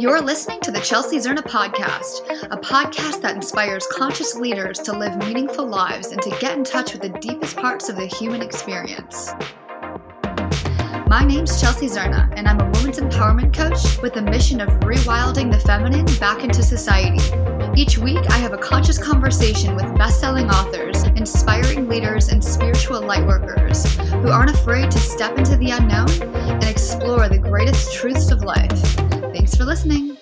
You're listening to the Chelsea Zerna podcast, a podcast that inspires conscious leaders to live meaningful lives and to get in touch with the deepest parts of the human experience. My name's Chelsea Zerna, and I'm a women's empowerment coach with the mission of rewilding the feminine back into society. Each week, I have a conscious conversation with best selling authors, inspiring leaders, and spiritual lightworkers who aren't afraid to step into the unknown and explore the greatest truths of life. Thanks for listening.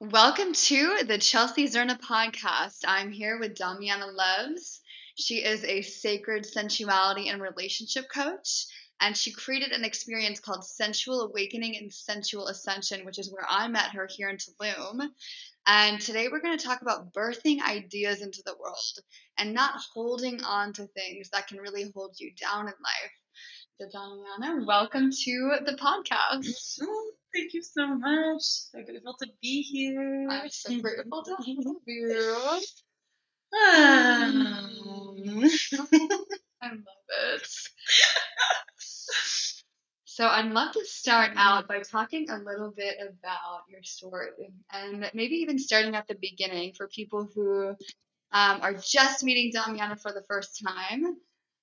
Welcome to the Chelsea Zerna podcast. I'm here with Damiana Loves. She is a sacred sensuality and relationship coach, and she created an experience called Sensual Awakening and Sensual Ascension, which is where I met her here in Tulum. And today we're going to talk about birthing ideas into the world and not holding on to things that can really hold you down in life. So, Damiana, welcome to the podcast. Oh, thank you so much. So grateful to be here. I'm so grateful to have you. Um, I love it. So I'd love to start out by talking a little bit about your story and maybe even starting at the beginning for people who um, are just meeting Damiana for the first time.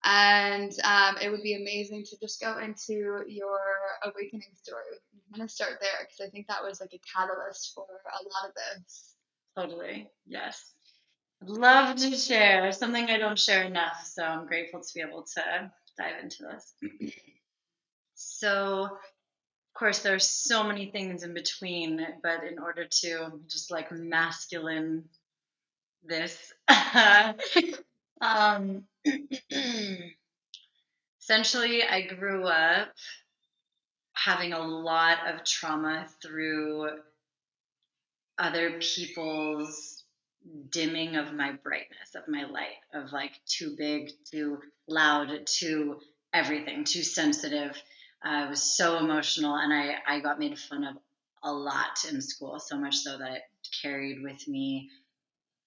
And um, it would be amazing to just go into your awakening story. I'm going to start there because I think that was like a catalyst for a lot of this. totally. Yes. I'd love to share something I don't share enough. So I'm grateful to be able to dive into this. So, of course, there's so many things in between, but in order to just like masculine this, um, essentially, I grew up having a lot of trauma through other people's dimming of my brightness, of my light, of like too big, too loud, too everything, too sensitive. I was so emotional and I, I got made fun of a lot in school, so much so that it carried with me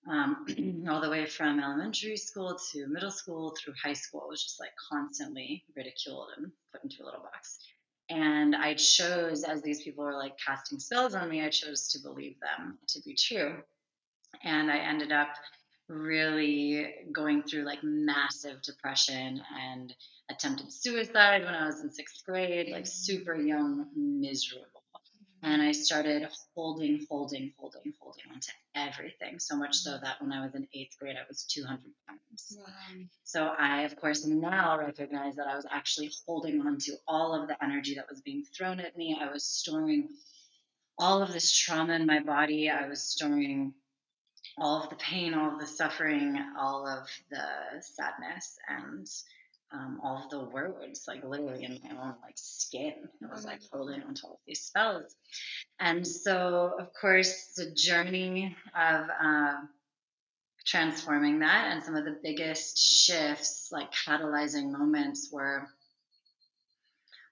um, all the way from elementary school to middle school through high school. Was just like constantly ridiculed and put into a little box. And I chose, as these people were like casting spells on me, I chose to believe them to be true. And I ended up really going through like massive depression and attempted suicide when I was in sixth grade, like super young, miserable. And I started holding, holding, holding, holding onto everything. So much so that when I was in eighth grade, I was 200 pounds. Wow. So I, of course, now recognize that I was actually holding on to all of the energy that was being thrown at me. I was storing all of this trauma in my body. I was storing all of the pain, all of the suffering, all of the sadness, and um, all of the words, like literally in my own like skin. It was like holding onto all of these spells. And so, of course, the journey of uh, transforming that and some of the biggest shifts, like catalyzing moments, were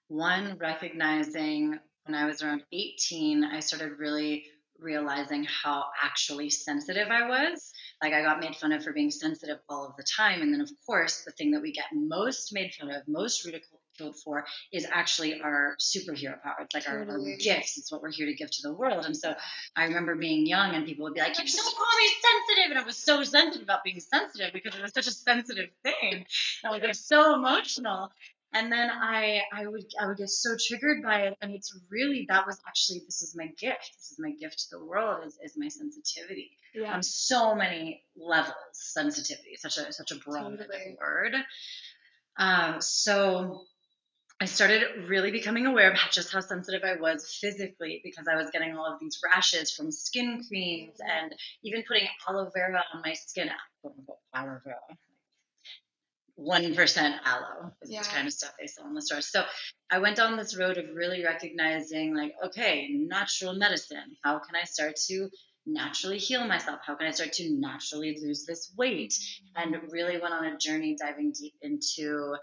one, recognizing when I was around 18, I started really realizing how actually sensitive I was. Like I got made fun of for being sensitive all of the time. And then of course, the thing that we get most made fun of, most ridiculed for is actually our superhero powers, like our, our gifts. It's what we're here to give to the world. And so I remember being young and people would be like, You're so always sensitive. And I was so sensitive about being sensitive because it was such a sensitive thing. And I was like so emotional and then I I would I would get so triggered by it, and it's really that was actually this is my gift. This is my gift to the world is, is my sensitivity Yeah. on so many levels. Sensitivity, such a such a broad Totally. word. Um, so I started really becoming aware of just how sensitive I was physically because I was getting all of these rashes from skin creams and even putting aloe vera on my skin. quote unquote, Aloe vera. One percent aloe is Yeah. the kind of stuff they sell in the stores. So I went down this road of really recognizing, like, okay, natural medicine. How can I start to naturally heal myself? How can I start to naturally lose this weight? And really went on a journey diving deep into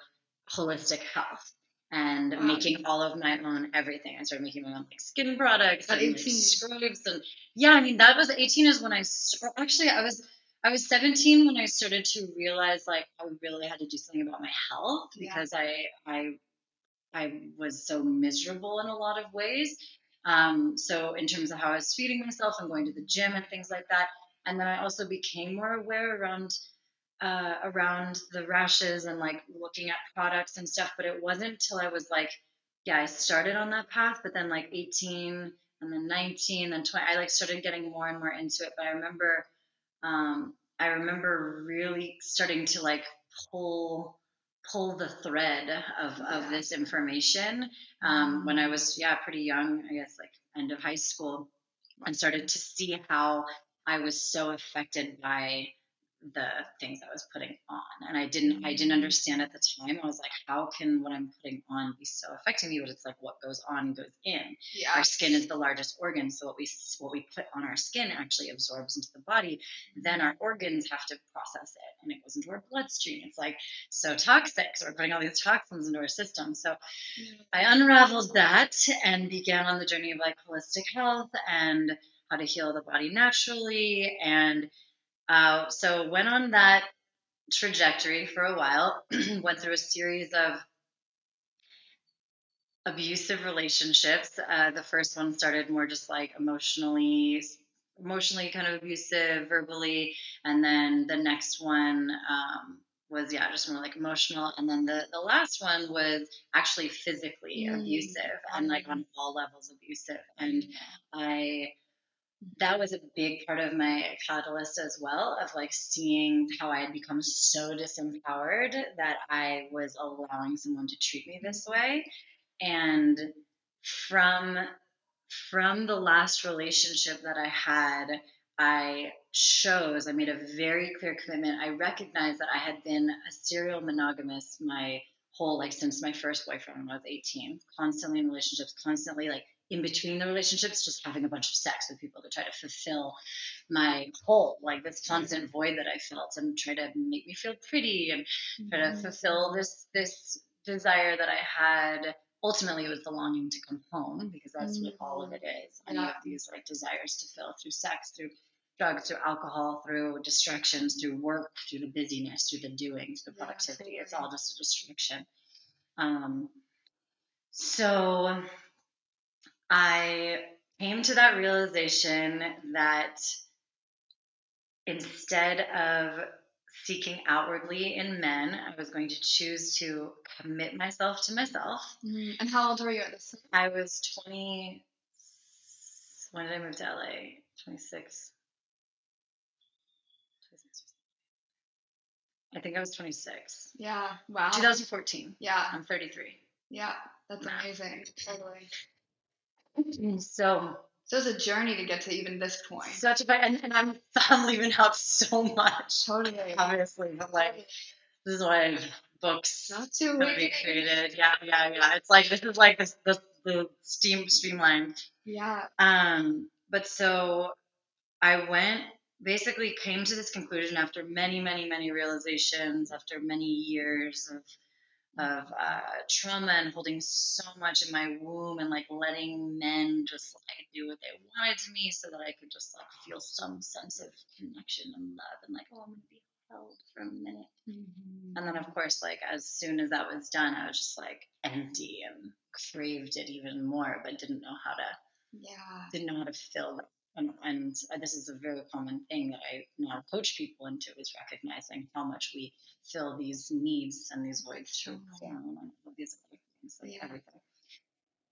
holistic health and Wow. making all of my own everything. I started making my own like skin products At and like, scrubs and yeah, I mean that was 18 is when I actually I was I was 17 when I started to realize like I really had to do something about my health Yeah. because I I I was so miserable in a lot of ways. Um, so in terms of how I was feeding myself and going to the gym and things like that, and then I also became more aware around uh, around the rashes and like looking at products and stuff. But it wasn't until I was like, yeah, I started on that path, but then like 18 and then 19 and then 20, I like started getting more and more into it. But I remember, um, I remember really starting to like pull pull the thread of, of this information um, when I was yeah pretty young I guess like end of high school and started to see how I was so affected by the things I was putting on. And I didn't I didn't mm. understand at the time. I was like, how can what I'm putting on be so affecting me? But it's like what goes on goes in. Yeah. Our skin is the largest organ, so what we what we put on our skin actually absorbs into the body. Then our organs have to process it, and it goes into our bloodstream. It's like so toxic. So we're putting all these toxins into our system. So I unraveled that and began on the journey of like holistic health and how to heal the body naturally and uh, so went on that trajectory for a while. went through a series of abusive relationships. Uh, the first one started more just like emotionally, emotionally kind of abusive, verbally, and then the next one um, was yeah, just more like emotional, and then the the last one was actually physically mm. abusive and like on all levels abusive, and I that was a big part of my catalyst as well of like seeing how I had become so disempowered that I was allowing someone to treat me this way. And from from the last relationship that I had, I chose, I made a very clear commitment. I recognized that I had been a serial monogamist my whole like since my first boyfriend when I was 18, constantly in relationships, constantly like in between the relationships, just having a bunch of sex with people to try to fulfill my hole, like this constant void that I felt, and try to make me feel pretty and try to mm-hmm. fulfill this this desire that I had. Ultimately, it was the longing to come home because that's mm-hmm. what all of it is. I yeah. have these like desires to fill through sex, through drugs, through alcohol, through distractions, through work, through the busyness, through the doing, through the productivity. Yeah, it's all just a distraction. Um, so I came to that realization that instead of seeking outwardly in men, I was going to choose to commit myself to myself. Mm-hmm. And how old were you at this time? I was 20. When did I move to LA? 26. I think I was 26. Yeah. Wow. 2014. Yeah. I'm 33. Yeah. That's amazing. Totally. So so it's a journey to get to even this point. Such a and, and I'm I'm leaving out so much. Totally. Obviously, but like this is why books not too be created. Yeah, yeah, yeah. It's like this is like this the the steam streamlined. Yeah. Um, but so I went basically came to this conclusion after many, many, many realizations, after many years of of uh, trauma and holding so much in my womb and like letting men just like do what they wanted to me so that I could just like feel some sense of connection and love and like, oh, I'm gonna be held for a minute. Mm-hmm. And then of course, like as soon as that was done, I was just like empty and craved it even more, but didn't know how to yeah didn't know how to fill and, and this is a very common thing that I now coach people into is recognizing how much we fill these needs and these voids through porn and all these other things, like yeah. everything.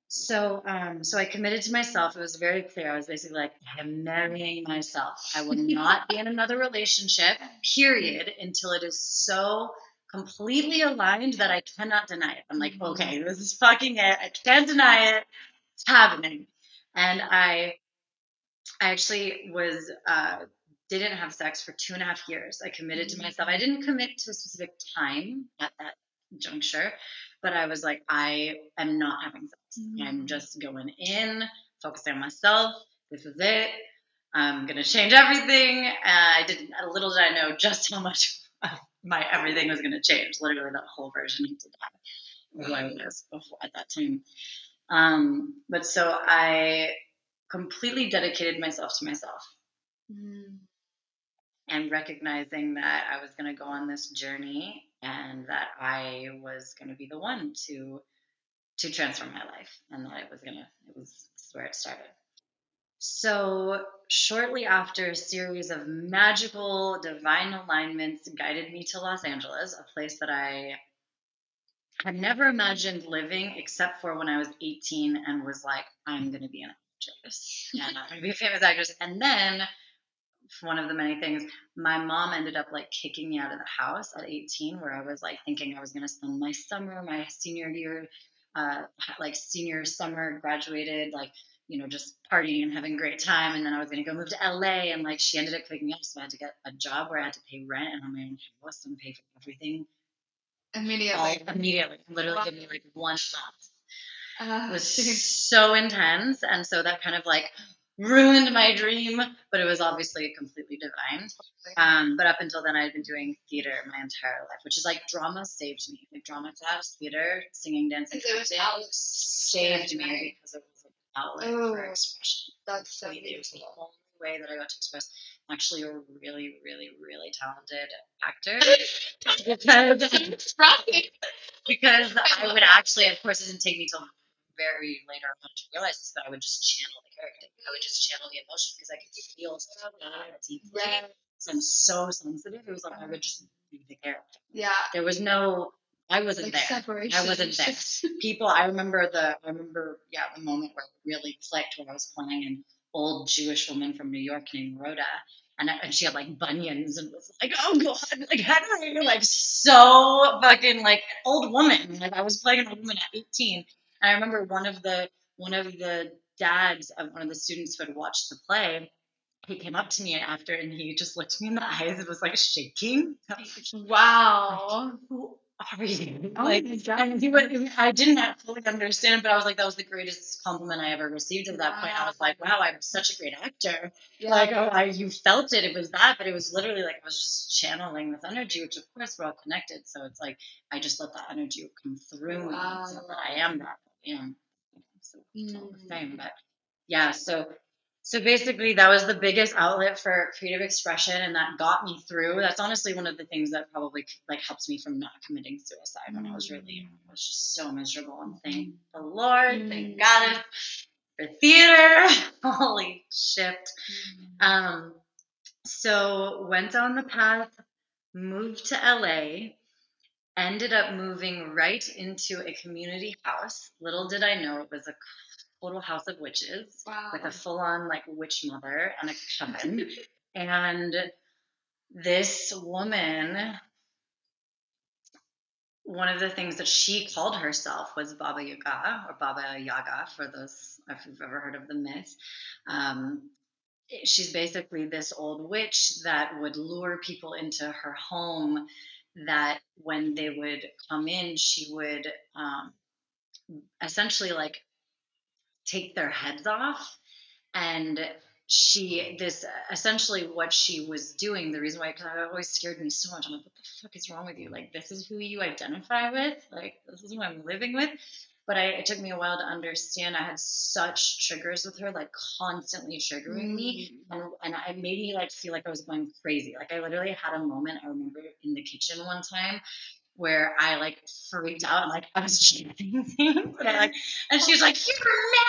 So, um, so I committed to myself. It was very clear. I was basically like, I am marrying myself. I will not be in another relationship, period, until it is so completely aligned that I cannot deny it. I'm like, mm-hmm. okay, this is fucking it. I can't deny it. It's happening. And I I actually was uh, didn't have sex for two and a half years. I committed to myself. I didn't commit to a specific time at that juncture, but I was like, I am not having sex. Mm-hmm. I'm just going in, focusing on myself. This is it. I'm gonna change everything. Uh, I didn't. Little did I know just how much my everything was gonna change. Literally, that whole version of who I was before at that time. Um, but so I completely dedicated myself to myself. Mm. And recognizing that I was going to go on this journey and that I was going to be the one to to transform my life and that it was gonna it was where it started so shortly after a series of magical divine alignments guided me to los angeles a place that i had never imagined living except for when i was 18 and was like i'm gonna be an actress and i'm gonna be a famous actress. And then one of the many things my mom ended up like kicking me out of the house at 18 where i was like thinking i was going to spend my summer my senior year uh, like senior summer graduated like you know just partying and having a great time. And then i was going to go move to la and like she ended up kicking me out so i had to get a job where i had to pay rent and on my own house and pay for everything. Immediately. all immediately literally Wow. give me like one month It was so intense and so that kind of like ruined my dream but it was obviously completely divine. Um, but up until then i had been doing theater my entire life which is like drama saved me. Like drama class theater singing dancing Because it was acting saved me right? because it was an outlet Oh. for expression. That's so was the only way that i got to express I'm actually a really really really talented actor. Because because I would actually, of course, it didn't take me till very later on to realize this, but I would just channel the character. I would just channel the emotion because I could feel so deeply. Right. So I'm so sensitive. It was like I would just be the character. Yeah. There was no, I wasn't Like there. separation. I wasn't there. People, I remember the, I remember, yeah, the moment where it really clicked when I was playing an old Jewish woman from New York named Rhoda. And, I, and she had like bunions and was like, oh God, like Henry, like so fucking like old woman. Like I was playing an old woman at 18. And I remember one of the, one of the dads of one of the students who had watched the play, he came up to me after and he just looked me in the eyes and was like shaking. Wow. Who are you? Oh like, and he I didn't fully understand, but I was like, that was the greatest compliment I ever received at that point. I was like, wow, I'm such a great actor. Yeah. Like, oh, I, you felt it. It was that, but it was literally like I was just channeling this energy, which of course we're all connected. So it's like I just let that energy come through me. It's not that I am that. Am. So it's all the Mm. same. But yeah, so so basically that was the biggest outlet for creative expression and that got me through. That's honestly one of the things that probably like helps me from not committing suicide when I was really. I was just so miserable and thank the Lord, thank Mm. God for theater. Holy shit. Um, so went down the path, moved to LA, ended up moving right into a community house. Little did I know it was a total house of witches Wow. with a full-on like witch mother and a coven. and this woman one of the things that she called herself was Baba Yaga or Baba Yaga for those if you've ever heard of the myth. Um, she's basically this old witch that would lure people into her home. That when they would come in, she would um, essentially like take their heads off. And she this essentially what she was doing the reason why because it always scared me so much. I'm like what the fuck is wrong with you? Like this is who you identify with? Like this is who i'm living with but I, it took me a while to understand i had such triggers with her like constantly triggering me Mm. and, and it made me like feel like i was going crazy like i literally had a moment i remember in the kitchen one time where I like freaked out and like I was chanting things. And, I, like, and she was like, You're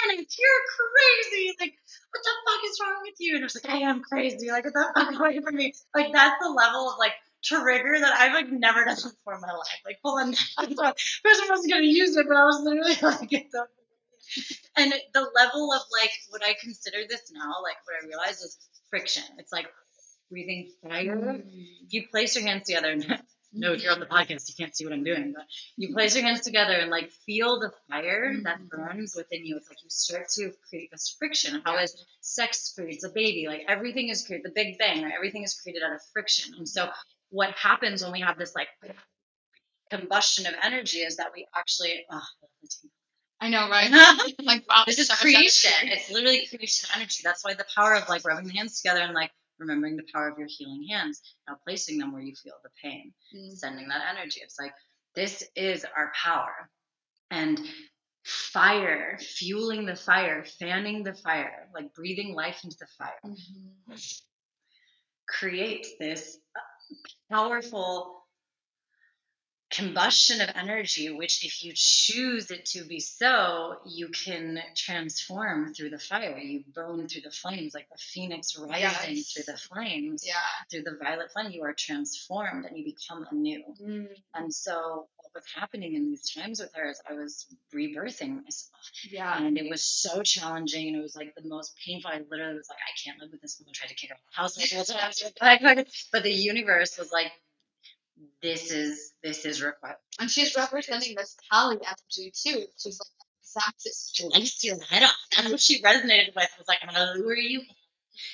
manic, you're crazy. Like, what the fuck is wrong with you? And I was like, I am crazy. Like, what the fuck is wrong with me? Like, that's the level of like trigger that I've like never done before in my life. Like, hold on, first I wasn't gonna use it, but I was literally like, get the and the level of like what I consider this now, like what I realize is friction. It's like breathing fire. Mm. If you place your hands together, no, if you're on the podcast, you can't see what I'm doing, but you place your hands together and like feel the fire that Mhm. burns within you. It's like you start to create this friction. How is sex creates a baby? Like everything is created, the Big Bang, right? everything is created out of friction. And so what happens when we have this like combustion of energy is that we actually, oh, I know, right? like wow, this is creation. It's literally creation energy. That's why the power of like rubbing the hands together and like remembering the power of your healing hands, now placing them where you feel the pain, Mm. sending that energy. It's like this is our power. And fire, fueling the fire, fanning the fire, like breathing life into the fire, Mhm. creates this powerful combustion of energy, which if you choose it to be so, you can transform through the fire. You burn through the flames like the phoenix rising Yes. through the flames. Yeah. Through the violet flame, you are transformed and you become anew. Mm. And so what was happening in these times with her is I was rebirthing myself. Yeah. And it was so challenging and it was like the most painful. I literally was like, I can't live with this woman. tried to kick her out of the house multiple times. Like, like, But the universe was like, this is this is required. And she's representing this Kali energy too. She's like exact Slice your head off. That's what she resonated with. Was like, I'm gonna lure you.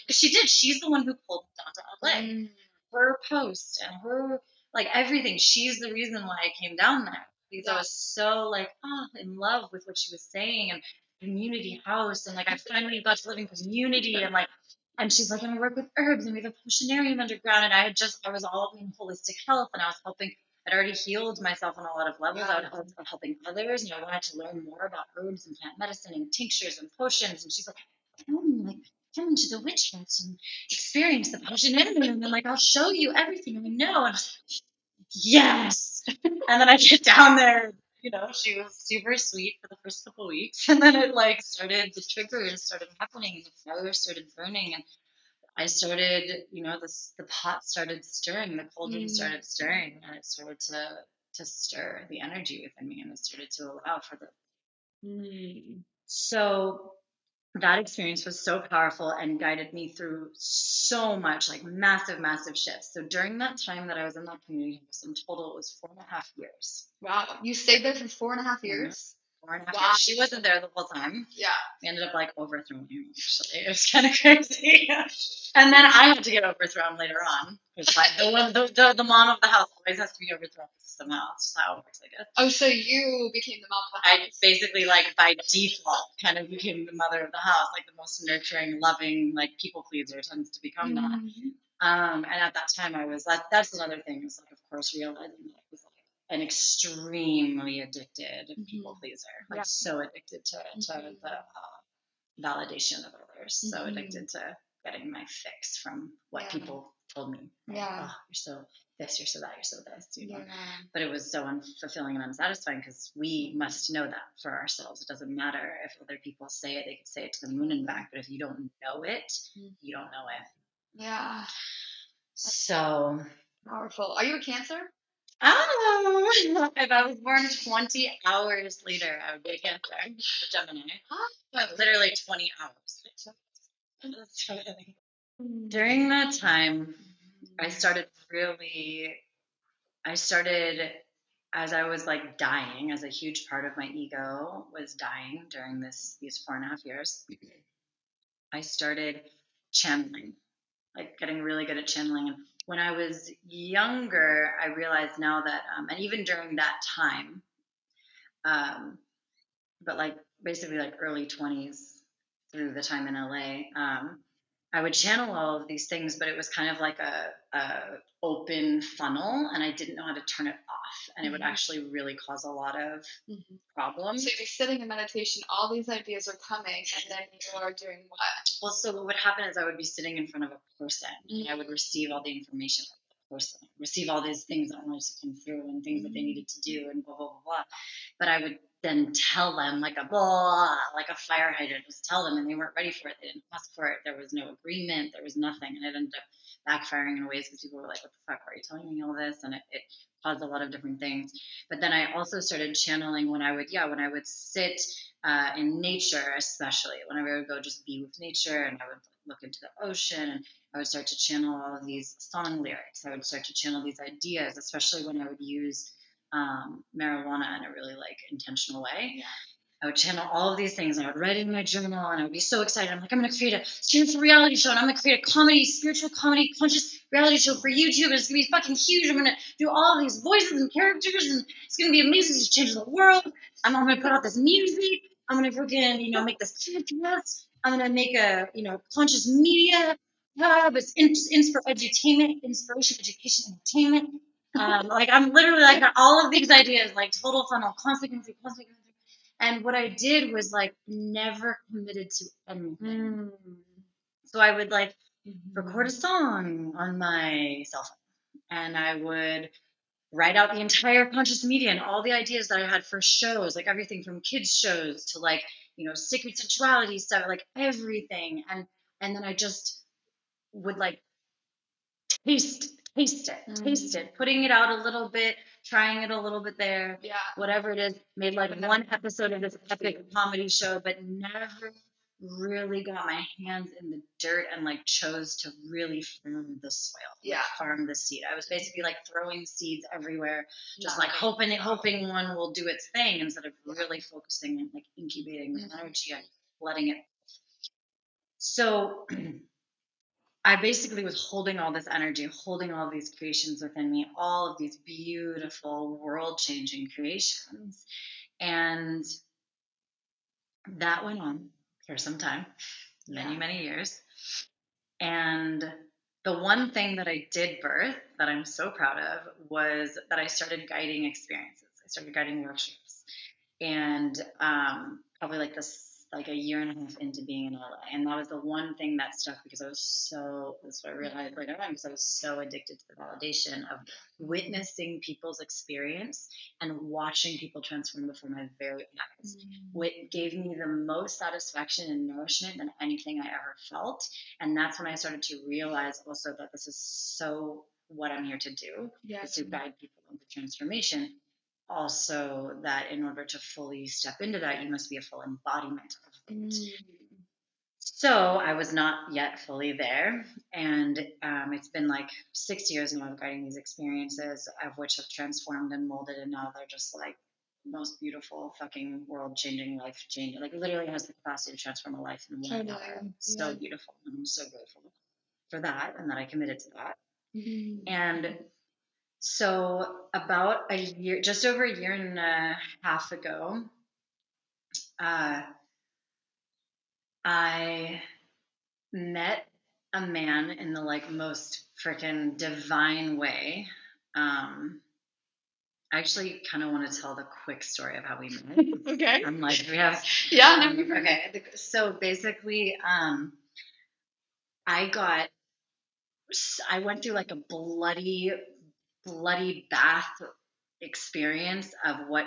Because she did. She's the one who pulled me down. Mm. her post and her like everything. She's the reason why I came down there because I was so like oh in love with what she was saying and community house and like I finally got to live in community and like and she's like I'm gonna work with herbs and we have a potionarium underground. And I had just I was all in holistic health and I was helping I'd already healed myself on a lot of levels. I was help- helping others. And I wanted to learn more about herbs and plant medicine and tinctures and potions. And she's like come like come into the witch house and experience the potionarium and then like I'll show you everything I know. And I was like, yes. And then I get down there you know she was super sweet for the first couple weeks and then it like started the triggers started happening and the fire started burning and I started you know this the pot started stirring the cauldron Mm. started stirring and it started to to stir the energy within me and it started to allow for the Mm. so that experience was so powerful and guided me through so much, like massive, massive shifts. So during that time that I was in that community house, in total, it was four and a half years. Wow. You stayed there for four and a half mm-hmm. years? Four and a half Wow. years. She wasn't there the whole time. Yeah. We ended up like overthrowing him. Actually, it was kind of crazy. and then I had to get overthrown later on because like the, one- the the the mom of the house always has to be overthrown somehow. That's how it works, I guess. Oh, so you became the mom of the I basically like by default kind of became the mother of the house, like the most nurturing, loving, like people pleaser tends to become that. Mhm. Um, and at that time, I was that. That's another thing. Is like, of course, realizing that I was like an extremely addicted people pleaser, like Yeah. so addicted to to Mhm. the uh, validation of others, so Mhm. addicted to getting my fix from what Yeah. people told me. Like, Yeah. oh, you're so this, you're so that, you're so this. You know? Yeah. but it was so unfulfilling and unsatisfying because we must know that for ourselves. It doesn't matter if other people say it; they could say it to the moon and back. But if you don't know it, Mhm. you don't know it. Yeah. So, Powerful. Are you a Cancer? Oh, if I was born 20 hours later, I would be a Cancer, a Gemini. Like, literally 20 hours. During that time, I started really, I started as I was like dying, as a huge part of my ego was dying during this these four and a half years. I started channeling, like getting really good at channeling. And when I was younger, I realized now that, um, and even during that time, um, but like basically like early 20s through the time in LA, um, I would channel all of these things, but it was kind of like a, a open funnel, and I didn't know how to turn it off, and it would Mhm. actually really cause a lot of Mhm. problems. So you're sitting in meditation, all these ideas are coming, and then you are doing what? Well, so what would happen is I would be sitting in front of a person, and I would Mhm. receive all the information from the person, receive all these things that I wanted to come through, and things that they Mhm. needed to do, and blah blah blah blah. But I would then tell them like a blah, like a fire hydrant, just tell them, and they weren't ready for it. They didn't ask for it. There was no agreement. There was nothing, and it ended up backfiring in ways because people were like, "What the fuck? Are you telling me all this?" And it, it caused a lot of different things. But then I also started channeling when I would, yeah, when I would sit uh, in nature, especially whenever I would go just be with nature, and I would look into the ocean, and I would start to channel all of these song lyrics. I would start to channel these ideas, especially when I would use um, marijuana in a really like intentional way. Yeah. I would channel all of these things I would write it in my journal and I would be so excited. I'm like, I'm going to create a spiritual reality show and I'm going to create a comedy, spiritual comedy, conscious reality show for YouTube. And it's going to be fucking huge. I'm going to do all of these voices and characters and it's going to be amazing. It's change the world. I'm, I'm going to put out this music. I'm going to freaking, you know, make this podcast. I'm going to make a, you know, conscious media hub. It's in, insp- edutainment, inspiration, education, entertainment. Um, like I'm literally like all of these ideas, like total funnel, constantly. constantly. And what I did was like never committed to anything. Mm. So I would like Mhm. record a song on my cell phone, and I would write out the entire conscious media and all the ideas that I had for shows, like everything from kids shows to like, you know, secret sexuality stuff, like everything. And and then I just would like taste taste it, mm-hmm. taste it, putting it out a little bit, trying it a little bit there, yeah, whatever it is. Made like one episode of this epic comedy show, but never really got my hands in the dirt and like chose to really farm the soil, yeah, like farm the seed. I was basically like throwing seeds everywhere, just like hoping hoping one will do its thing instead of really focusing and like incubating the mm-hmm. energy and letting it. So I basically was holding all this energy, holding all these creations within me, all of these beautiful world changing creations. And that went on for some time, many, yeah. many years. And the one thing that I did birth that I'm so proud of was that I started guiding experiences. I started guiding workshops. And um, probably like this like a year and a half into being in LA. And that was the one thing that stuck because I was so, that's what I realized later on, because I was so addicted to the validation of witnessing people's experience and watching people transform before my very eyes. Mm. What gave me the most satisfaction and nourishment than anything I ever felt. And that's when I started to realize also that this is so what I'm here to do, yes. is to guide people into transformation also that in order to fully step into that, you must be a full embodiment of it. Mm. So I was not yet fully there, and um, it's been like six years now of guiding these experiences, of which have transformed and molded, and now they're just like most beautiful, fucking world changing, life changing. Like literally has the capacity to transform a life in one hour. So yeah. beautiful, and I'm so grateful for that, and that I committed to that. Mm-hmm. And so, about a year, just over a year and a half ago, uh, I met a man in the like most freaking divine way. Um, I actually kind of want to tell the quick story of how we met. okay. I'm like, we have. Yeah. Um, okay. So basically, um, I got, I went through like a bloody bloody bath experience of what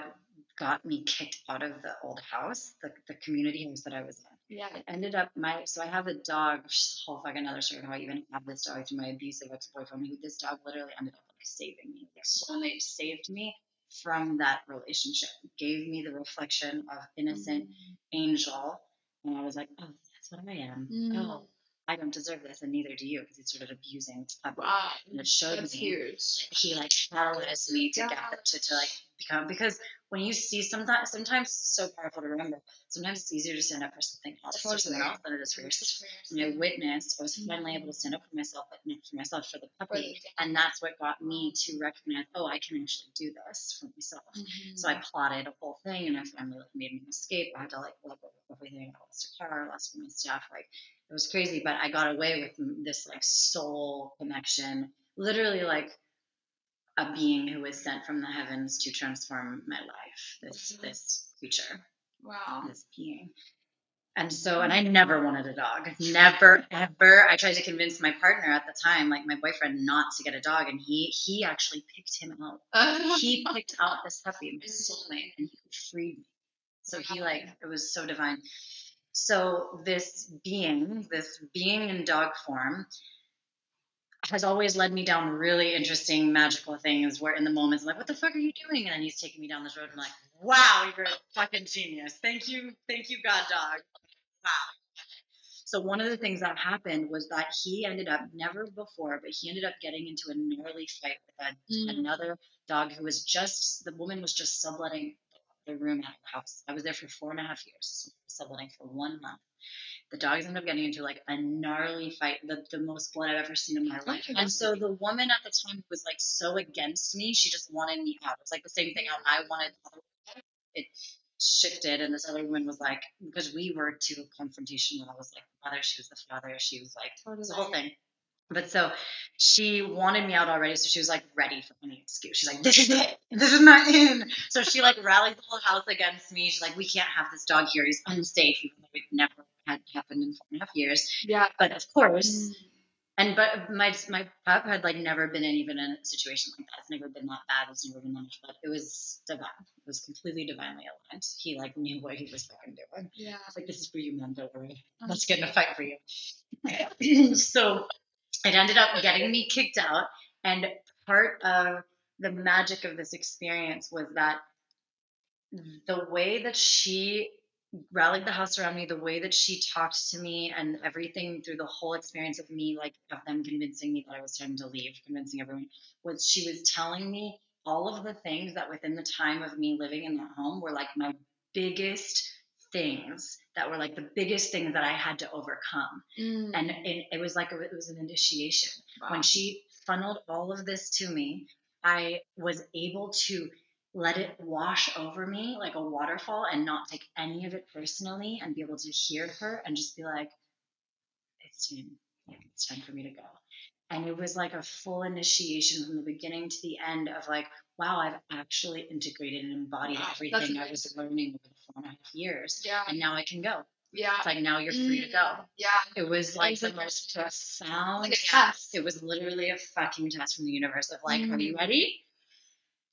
got me kicked out of the old house, the, the community house that I was in. Yeah. It ended up my so I have a dog, which is a whole fucking another story how I even have this dog through my abusive ex boyfriend. Who this dog literally ended up like saving me. Like soulmate saved me from that relationship. Gave me the reflection of innocent mm. angel. And I was like, oh, that's what I am. Mm. Oh, I don't deserve this, and neither do you, because he's sort of abusing this puppy. Wow, and it showed that's me huge. he like challenged me to get to, to like become because when you see sometimes sometimes it's so powerful to remember. Sometimes it's easier to stand up for something else totally. for someone else than it is for yourself. And I witnessed, I was finally mm-hmm. able to stand up for myself, but not for myself, for the puppy. And that's what got me to recognize, oh, I can actually do this for myself. Mm-hmm. So I plotted a whole thing, and I finally like, made an escape. I had to like go everything. I lost a car, lost my stuff. Like it was crazy, but I got away with this like soul connection, literally like a being who was sent from the heavens to transform my life. This mm-hmm. this creature. Wow. This being. And so, and I never wanted a dog. Never, ever. I tried to convince my partner at the time, like my boyfriend, not to get a dog, and he he actually picked him out. he picked out this puppy, my soulmate, and he freed me. So he like it was so divine. So this being, this being in dog form, has always led me down really interesting, magical things where in the moments I'm like, what the fuck are you doing? And then he's taking me down this road. And I'm like, wow, you're a fucking genius. Thank you. Thank you, God dog. Wow. So one of the things that happened was that he ended up never before, but he ended up getting into a gnarly fight with a, mm. another dog who was just the woman was just subletting the room at the house. I was there for four and a half years, subletting for one month the dogs ended up getting into like a gnarly fight, the, the most blood I've ever seen in my life. And so the woman at the time was like so against me, she just wanted me out. It's like the same thing how I wanted it shifted and this other woman was like because we were too confrontational. I was like the mother, she was the father, she was like totally. the whole thing. But so she wanted me out already, so she was like ready for any excuse. She's like, "This is it. This is my in." So she like rallied the whole house against me. She's like, "We can't have this dog here. He's unsafe." Even though we've never had happened in four and a half years. Yeah. But of course, mm. and but my my pup had like never been in even in a situation like that. It's never been that bad. It's never been that much bad. It was divine. It was completely divinely aligned. He like knew what he was fucking doing. Yeah. It's like this is for you, man. Don't worry. Let's get in a fight for you. so it ended up getting me kicked out, and part of the magic of this experience was that the way that she rallied the house around me the way that she talked to me and everything through the whole experience of me like of them convincing me that i was time to leave convincing everyone was she was telling me all of the things that within the time of me living in that home were like my biggest things that were like the biggest things that i had to overcome Mm. and it, it was like a, it was an initiation Wow. when she funneled all of this to me i was able to let it wash over me like a waterfall and not take any of it personally and be able to hear her and just be like it's time it's time for me to go and it was like a full initiation from the beginning to the end of like wow i've actually integrated and embodied Wow, everything i was learning over the four and a half years yeah. and now i can go Yeah. it's like now you're free to go Mm. Yeah. it was like was the like- most profound Like test. It was literally a fucking test from the universe of like, are you Mm. ready?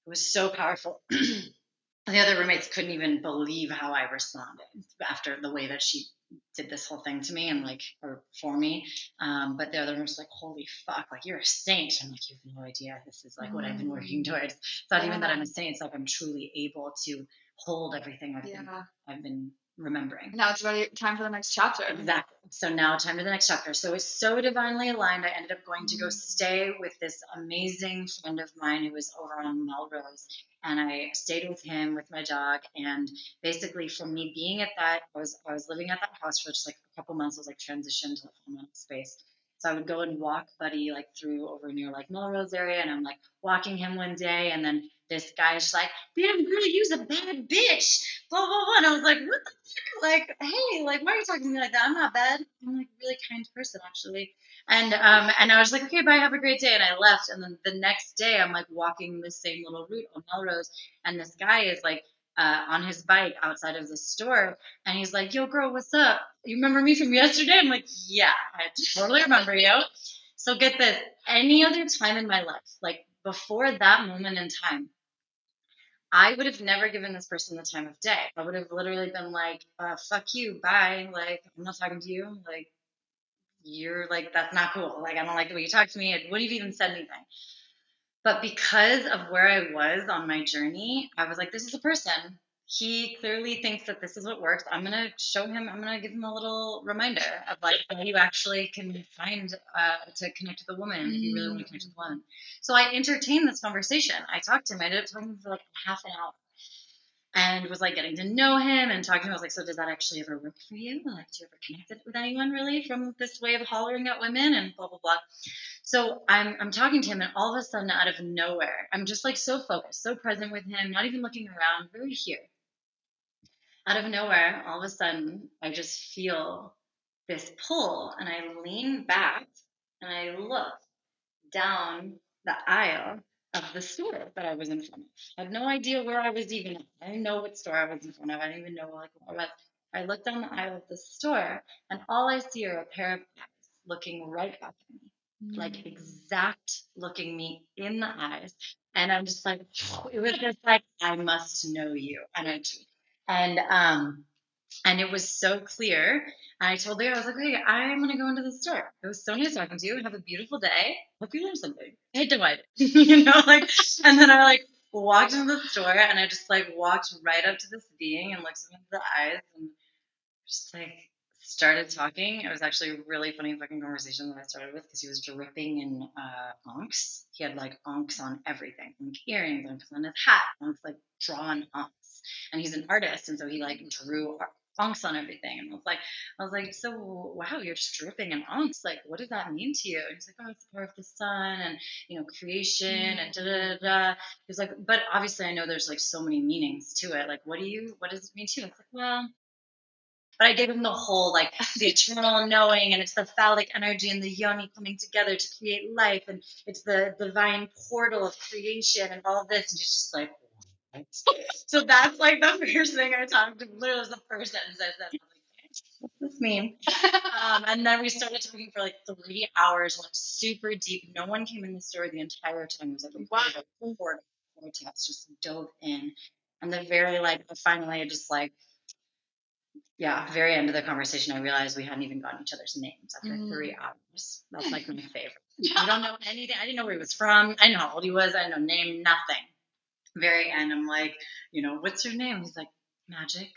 It was so powerful. the other roommates couldn't even believe how I responded after the way that she did this whole thing to me and like or for me. Um, but the other one was like, holy fuck, like you're a saint. I'm like, you have no idea. This is like what I've been working towards. It's not even that I'm a saint. It's like I'm truly able to hold everything I've been I've been remembering. Now it's ready. Time for the next chapter. Exactly. So now time to the next chapter. So it's so divinely aligned. I ended up going to go Mhm. stay with this amazing friend of mine who was over on Melrose. And I stayed with him with my dog. And basically from me being at that, I was I was living at that house for just like a couple months. I was like transitioned to the full mental space. So I would go and walk Buddy like through over near like Melrose area, and I'm like walking him one day, and then this guy is like, "Damn girl, you's a bad bitch," blah blah blah. And I was like, "What the fuck? Like, hey, like, why are you talking to me like that? I'm not bad. I'm like a really kind person actually." And um and I was like, "Okay, bye, have a great day," and I left. And then the next day, I'm like walking the same little route on Melrose, and this guy is like. Uh, on his bike outside of the store, and he's like, "Yo, girl, what's up? You remember me from yesterday?" I'm like, "Yeah, I totally remember you." So get this: any other time in my life, like before that moment in time, I would have never given this person the time of day. I would have literally been like, uh, "Fuck you, bye." Like, I'm not talking to you. Like, you're like, that's not cool. Like, I don't like the way you talk to me. I wouldn't have even said anything. But because of where I was on my journey, I was like, this is a person. He clearly thinks that this is what works. I'm gonna show him. I'm gonna give him a little reminder of like how you actually can find uh, to connect with a woman if you really want to connect with a woman. So I entertained this conversation. I talked to him. I ended up talking to him for like half an hour, and was like getting to know him and talking to him. I was like, so does that actually ever work for you? Like, do you ever connect with anyone really from this way of hollering at women and blah blah blah. So I'm I'm talking to him, and all of a sudden, out of nowhere, I'm just like so focused, so present with him, not even looking around, very here. Out of nowhere, all of a sudden, I just feel this pull, and I lean back and I look down the aisle of the store that I was in front of. I had no idea where I was even at. I didn't know what store I was in front of. I didn't even know like what I was. I looked down the aisle of the store, and all I see are a pair of eyes looking right back at me Mm. like exact looking me in the eyes and i'm just like it was just like i must know you energy and um and it was so clear i told her i was like okay i'm gonna go into the store it was so nice talking to you have a beautiful day hope you learned something i divided you know like and then i like walked into the store and i just like walked right up to this being and looked him into the eyes and just like started talking. It was actually a really funny fucking conversation that I started with because he was dripping in uh, ankhs. He had like ankhs on everything, like earrings, ankhs on his hat, ankhs like drawn ankhs. And he's an artist, and so he like drew ankhs on everything. And I was like, I was like, so wow, you're just dripping in ankhs. Like, what does that mean to you? And he's like, oh, it's the power of the sun and you know creation and da da da. da. He was like, but obviously I know there's like so many meanings to it. Like, what do you? What does it mean to you? I was like, well. But I gave him the whole like the eternal knowing, and it's the phallic energy and the yoni coming together to create life, and it's the divine portal of creation and all of this. And he's just like? So that's like the first thing I talked to. Literally, was the first sentence I said. I was like, what's this mean? um, and then we started talking for like three hours, went super deep. No one came in the store the entire time. It was like a wow. vortex, just dove in. And the very like finally just like yeah, very end of the conversation, I realized we hadn't even gotten each other's names after mm. three hours. That's like my favorite. I don't know anything. I didn't know where he was from. I didn't know how old he was. I didn't know name, nothing. Very end, I'm like, you know, what's your name? He's like, Magic.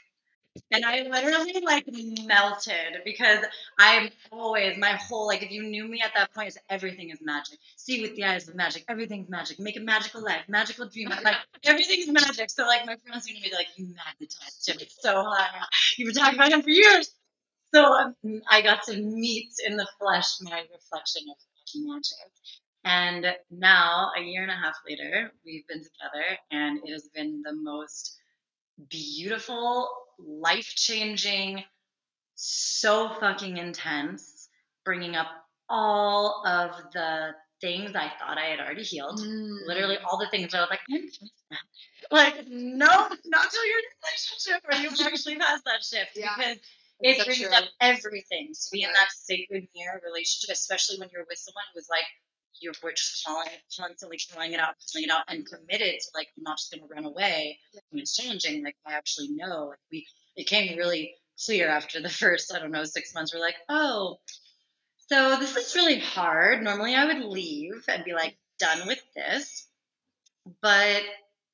And I literally like melted because I'm always my whole like if you knew me at that point, it's everything is magic. See with the eyes of magic, everything's magic. Make a magical life, magical dream. like everything is magic. So like my friends used to be like, you magnetized him. So high. You've been talking about him for years. So um, I got to meet in the flesh my reflection of magic. And now, a year and a half later, we've been together, and it has been the most beautiful, life changing, so fucking intense, bringing up all of the things I thought I had already healed. Mm. Literally all the things I was like, like, no, not till you're in a relationship or you've actually passed that shift yeah. because it brings true. up everything to be in that sacred mirror relationship, especially when you're with someone who's like you're we're just calling constantly calling it out, calling it out, and committed to like I'm not just gonna run away when it's challenging. Like I actually know. Like we it came really clear after the first I don't know six months. We're like, oh, so this is really hard. Normally I would leave and be like done with this, but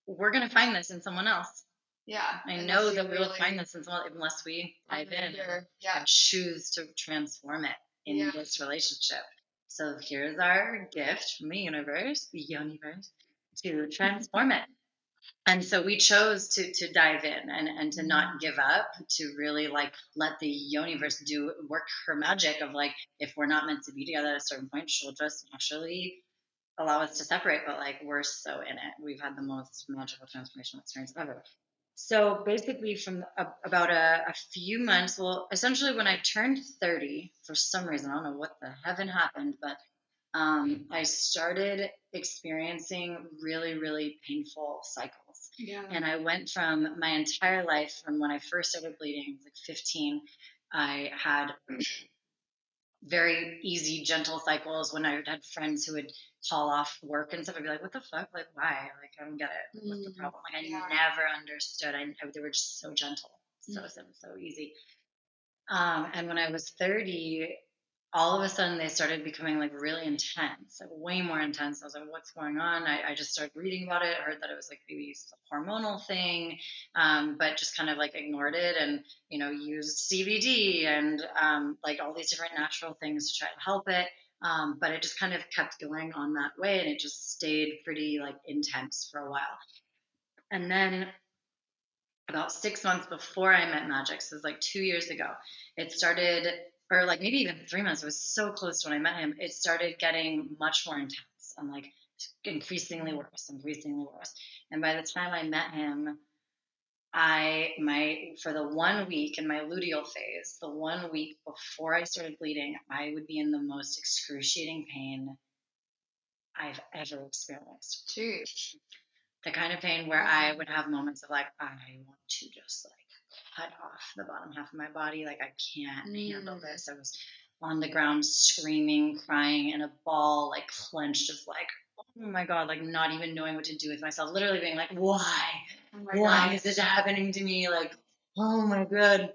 we're gonna find this in someone else. Yeah. I know that we'll find this in someone unless we dive in yeah. and choose to transform it in yeah. this relationship. So here's our gift from the universe, the universe, to transform it. And so we chose to to dive in and, and to not give up, to really like let the universe do work her magic of like if we're not meant to be together at a certain point, she'll just naturally allow us to separate. But like we're so in it. We've had the most magical transformational experience ever. So basically, from a, about a, a, few months, well, essentially when I turned 30, for some reason, I don't know what the heaven happened, but um, I started experiencing really, really painful cycles. Yeah. And I went from my entire life, from when I first started bleeding, like 15, I had very easy, gentle cycles. When I had friends who would call off work and stuff, I'd be like, "What the fuck? Like, why? Like, I don't get it. What's the mm, problem?" Like, I yeah. never understood. I, I, they were just so gentle, so mm. simple, so easy. Um, and when I was 30, all of a sudden they started becoming like really intense, like way more intense. I was like, what's going on? I, I just started reading about it, heard that it was like maybe a hormonal thing, um, but just kind of like ignored it and, you know, used CBD and um, like all these different natural things to try to help it. Um, but it just kind of kept going on that way and it just stayed pretty like intense for a while. And then about six months before I met Magic, so it was like two years ago, it started or like maybe even three months. It was so close to when I met him. It started getting much more intense and like increasingly worse, increasingly worse. And by the time I met him, I my for the one week in my luteal phase, the one week before I started bleeding, I would be in the most excruciating pain I've ever experienced. Jeez. The kind of pain where I would have moments of like, I want to just like cut off the bottom half of my body. Like I can't mm. handle this. I was on the ground screaming, crying in a ball, like clenched of like, oh my God, like not even knowing what to do with myself. Literally being like, why? Oh why God. is this happening to me? Like, oh my God.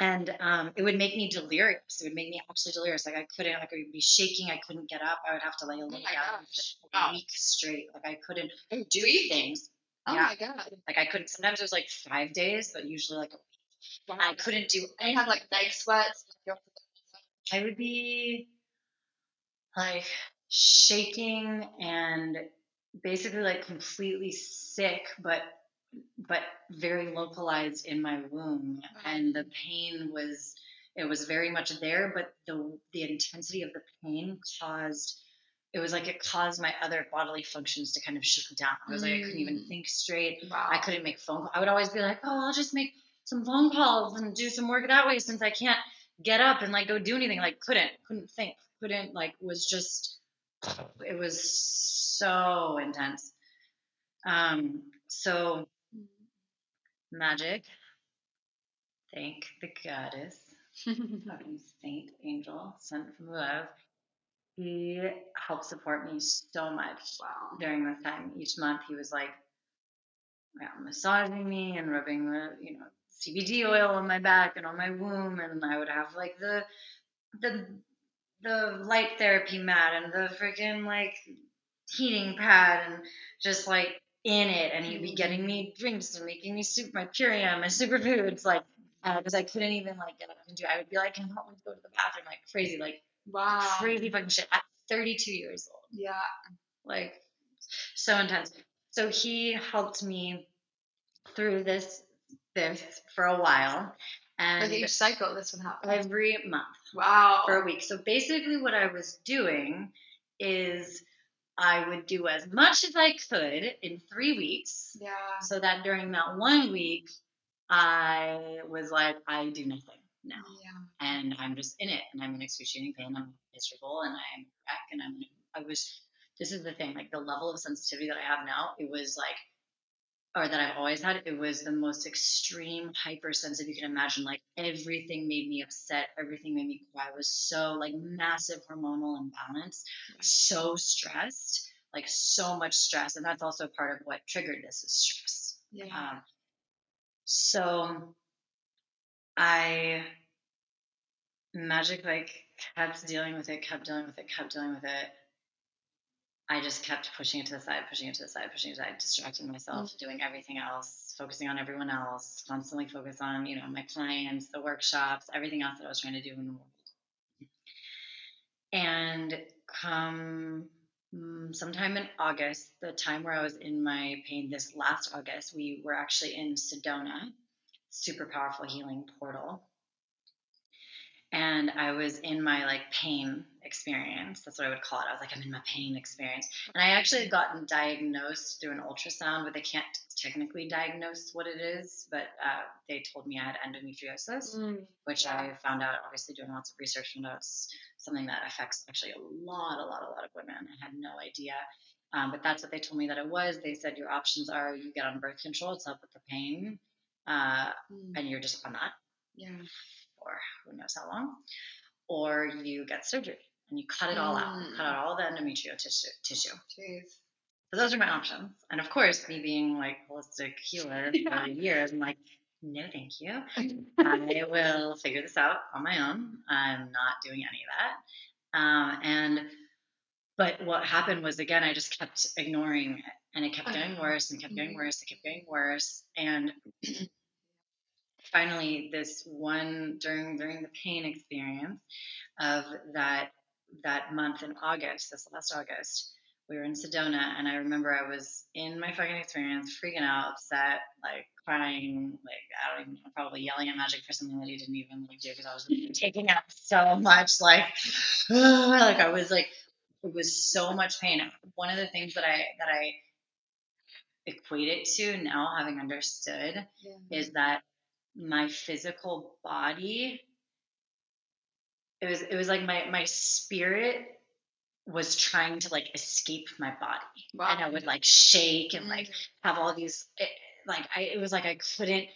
And um, it would make me delirious. It would make me actually delirious. Like I couldn't, like I would be shaking. I couldn't get up. I would have to like lay oh down for a week straight. Like I couldn't do things. Oh yeah. my god! Like I couldn't. Sometimes it was like five days, but usually like a week. Wow. I couldn't do. I have like night sweats. I would be like shaking and basically like completely sick, but but very localized in my womb, and the pain was it was very much there, but the the intensity of the pain caused it was like it caused my other bodily functions to kind of shut down. I was like, I couldn't even mm. think straight. Wow. I couldn't make phone calls. I would always be like, oh, I'll just make some phone calls and do some work that way since I can't get up and like go do anything. Like couldn't, couldn't think, couldn't like was just, it was so intense. Um, so magic, thank the goddess, saint angel sent from above. He helped support me so much wow. during this time. Each month, he was like yeah, massaging me and rubbing the you know CBD oil on my back and on my womb, and I would have like the the the light therapy mat and the freaking like heating pad and just like in it and he'd be getting me drinks and making me soup my Purium my superfoods like because uh, I couldn't even like get up and do. I would be like, can help me go to the bathroom like crazy, like wow, crazy fucking shit at 32 years old. Yeah, like so intense. So he helped me through this this for a while. And like each cycle, this would happen every month. Wow, for a week. So basically, what I was doing is I would do as much as I could in three weeks. Yeah. So that during that one week, I was like, I do nothing now. Yeah. And I'm just in it and I'm in excruciating pain. I'm miserable and I'm wreck and I'm, I was, this is the thing, like the level of sensitivity that I have now, it was like, or that I've always had, it was the most extreme hypersensitive you can imagine. Like everything made me upset. Everything made me cry. I was so like massive hormonal imbalance, so stressed, like so much stress. And that's also part of what triggered this is stress. Yeah. Um, so I magic like kept dealing with it, kept dealing with it, kept dealing with it. I just kept pushing it to the side, pushing it to the side, pushing it to the side, distracting myself, mm-hmm. doing everything else, focusing on everyone else, constantly focus on, you know, my clients, the workshops, everything else that I was trying to do in the world. And come mm, sometime in August, the time where I was in my pain this last August, we were actually in Sedona, super powerful healing portal and I was in my like pain experience. That's what I would call it. I was like, I'm in my pain experience. And I actually had gotten diagnosed through an ultrasound, but they can't technically diagnose what it is. But uh, they told me I had endometriosis, mm. which I found out, obviously, doing lots of research, found out it's something that affects actually a lot, a lot, a lot of women. I had no idea. Um, but that's what they told me that it was. They said your options are you get on birth control to help with the pain, uh, mm. and you're just on that. Yeah for who knows how long, or you get surgery and you cut it all mm. out, cut out all the endometrial tissue. tissue. Jeez. So those are my options. And of course, me being like holistic healer yeah. for years, I'm like, no, thank you. I will figure this out on my own. I'm not doing any of that. Um, and but what happened was again, I just kept ignoring it, and it kept getting worse and kept getting mm-hmm. worse. and kept getting worse, and finally this one during during the pain experience of that that month in August, this last August, we were in Sedona, and I remember I was in my fucking experience, freaking out, upset, like crying, like I don't even know, probably yelling at Magic for something that he didn't even like do because I was mm. taking out so much, like, like I was like, it was so much pain. One of the things that I that I equate it to now, having understood, yeah. is that my physical body it was it was like my my spirit was trying to like escape my body wow. and i would like shake and like mm-hmm. have all these it, like i it was like i couldn't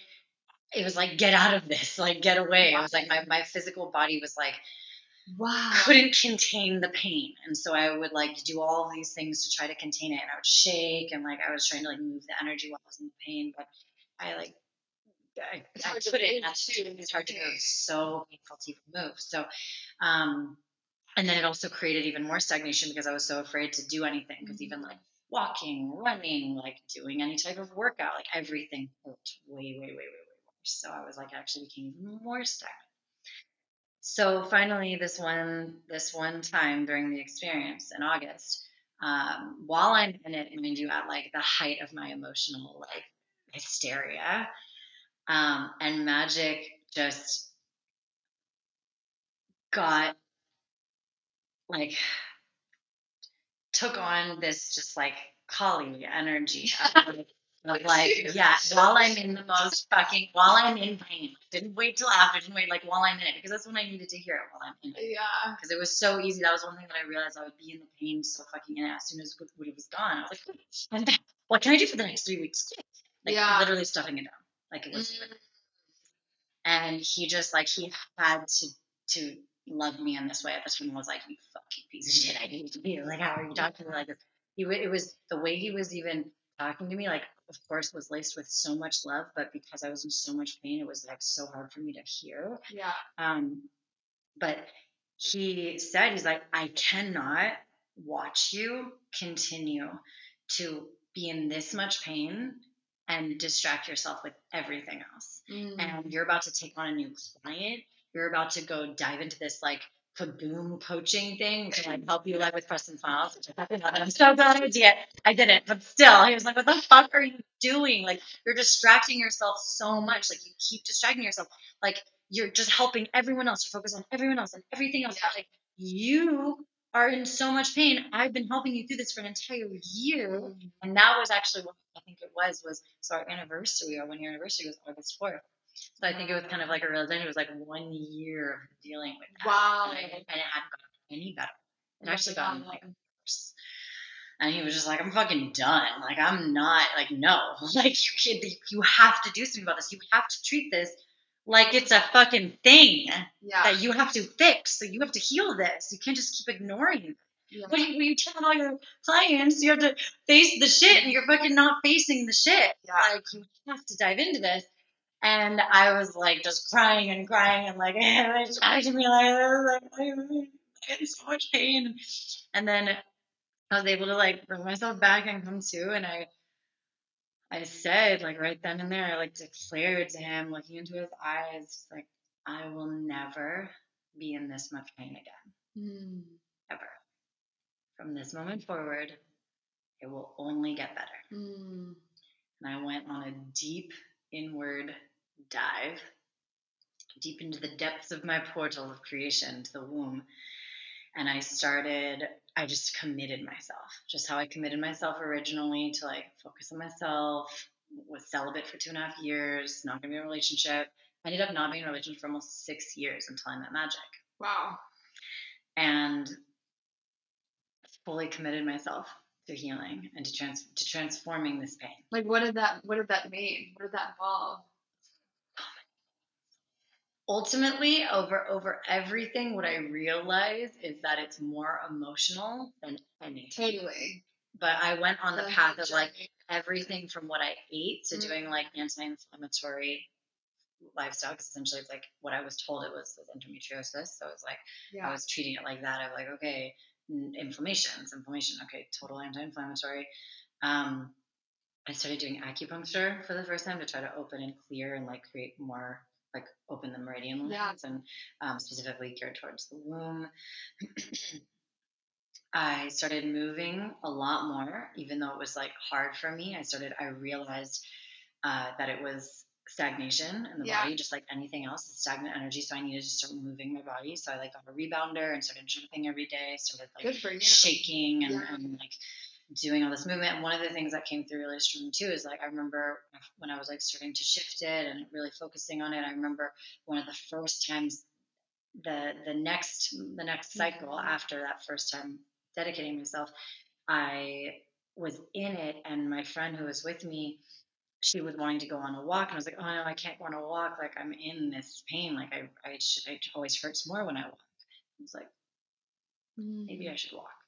it was like get out of this like get away wow. it was like my, my physical body was like wow couldn't contain the pain and so i would like do all these things to try to contain it and i would shake and like i was trying to like move the energy while i was in the pain but i like I, it's I put it too. It's hard to move. So painful to even move. So, um, and then it also created even more stagnation because I was so afraid to do anything. Because mm-hmm. even like walking, running, like doing any type of workout, like everything hurt way, way, way, way, way worse. So I was like, I actually became even more stagnant. So finally, this one, this one time during the experience in August, um, while I'm in it, mind you, at like the height of my emotional like hysteria, um, and magic just got like took on this just like Kali energy of like, yeah, while I'm in the most fucking, while I'm in pain. Didn't wait till after, didn't wait like while I'm in it because that's when I needed to hear it while I'm in it. Yeah. Because it was so easy. That was one thing that I realized I would be in the pain so fucking in it as soon as it was gone. I was like, what can I do for the next three weeks? Like yeah. literally stuffing it down. Like it was. Mm. and he just like he had to to love me in this way time. I was like, you fucking piece of shit, I hate you. Like, how are you talking to me like this? He it was the way he was even talking to me. Like, of course, was laced with so much love, but because I was in so much pain, it was like so hard for me to hear. Yeah. Um, but he said, he's like, I cannot watch you continue to be in this much pain and distract yourself with everything else. Mm. And you're about to take on a new client. You're about to go dive into this like kaboom coaching thing to like help you like with Preston Files, which I. And I'm so glad I did. I didn't, but still, he was like, "What the fuck are you doing? Like, you're distracting yourself so much. Like, you keep distracting yourself. Like, you're just helping everyone else. You focus on everyone else and everything else. Like, you are in so much pain. I've been helping you through this for an entire year, and that was actually what I think it was. Was so our anniversary, our one year anniversary was August fourth. So I think it was kind of like a realization. It was like one year of dealing with that. Wow. And, I, and it hadn't gotten any better. It actually gotten like worse. And he was just like, I'm fucking done. Like, I'm not, like, no. Like, you, kid, you have to do something about this. You have to treat this like it's a fucking thing Yeah. that you have to fix. So you have to heal this. You can't just keep ignoring it. yeah. When you, when you tell all your clients you have to face the shit and you're fucking not facing the shit. Yeah. Like, you have to dive into this. And I was like just crying and crying and like, eh, it's dragging me like this. Like, I'm in so much pain. And then I was able to like bring myself back and come to. And I, I said like right then and there, I like declared to him, looking into his eyes, like, I will never be in this much pain again, Mm. ever. From this moment forward, it will only get better. Mm. And I went on a deep inward dive, deep into the depths of my portal of creation to the womb. And I started, I just committed myself, just how I committed myself originally to like focus on myself, was celibate for two and a half years, not gonna be in a relationship. I ended up not being in a relationship for almost six years until I met Magic. Wow. And fully committed myself to healing and to trans to transforming this pain. Like, what did that? What did that mean? What did that involve? Ultimately over over everything what i realize is that it's more emotional than anything. Totally. but i went on the The path of like everything from what i ate to Mhm. doing like anti-inflammatory lifestyle because essentially it's like what i was told it was was endometriosis. So it's like i was treating it like that. I was like okay inflammation it's inflammation. Okay total anti-inflammatory. Um i started doing acupuncture for the first time to try to open and clear and like create more like open the meridian Yeah. lines and um, specifically geared towards the womb i started moving a lot more even though it was like hard for me i started i realized uh, that it was stagnation in the Yeah. body just like anything else it's stagnant energy so i needed to start moving my body so i like got a rebounder and started jumping every day started like Good for you. shaking and, Yeah. and like doing all this movement. And one of the things that came through really strong too is like I remember when I was like starting to shift it and really focusing on it. I remember one of the first times the the next the next cycle Mhm. after that first time dedicating myself, I was in it and my friend who was with me she was wanting to go on a walk and I was like, oh no, I can't go on a walk. Like I'm in this pain. Like I, I, sh- it always hurts more when I walk. I was like, maybe I should walk.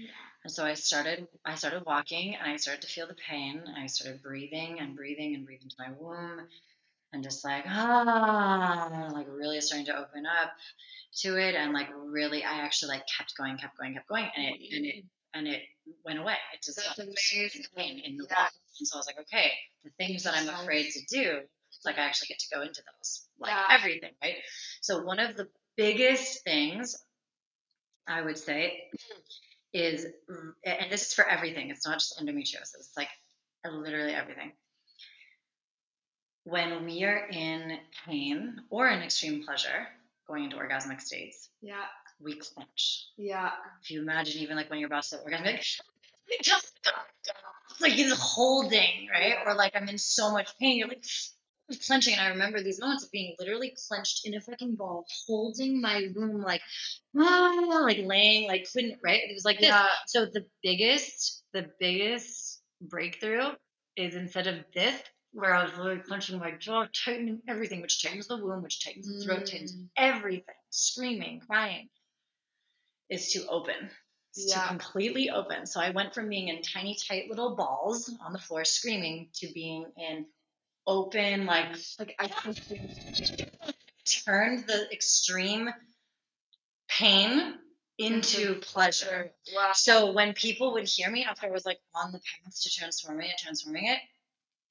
Yeah. And so I started I started walking and I started to feel the pain. I started breathing and breathing and breathing to my womb and just like ah like really starting to open up to it and like really I actually like kept going, kept going, kept going and it and it and it went away. It just That's amazing. the pain in the Yeah. walk. And so I was like, okay, the things that I'm afraid to do, it's like I actually get to go into those. Like Yeah. everything, right? So one of the biggest things I would say is, and this is for everything, it's not just endometriosis, it's like literally everything. When we are in pain or in extreme pleasure, going into orgasmic states, Yeah. we clench. Yeah. If you imagine, even like when you're about to orgasm, like, like it's holding, right? Or like I'm in so much pain, you're like clenching. And I remember these moments of being literally clenched in a fucking ball, holding my womb, like, ah, like laying, like couldn't, right? It was like this. Yeah. So the biggest, the biggest breakthrough is instead of this, where I was really clenching my jaw, tightening everything, which tightens the womb, which tightens the throat, tightens Mm. everything, screaming, crying, is to open. It's Yeah. to completely open. So I went from being in tiny, tight little balls on the floor screaming to being in open, like Like I turned the extreme pain into mm-hmm. pleasure. Wow. So when people would hear me after I was like on the path to transforming it, transforming it,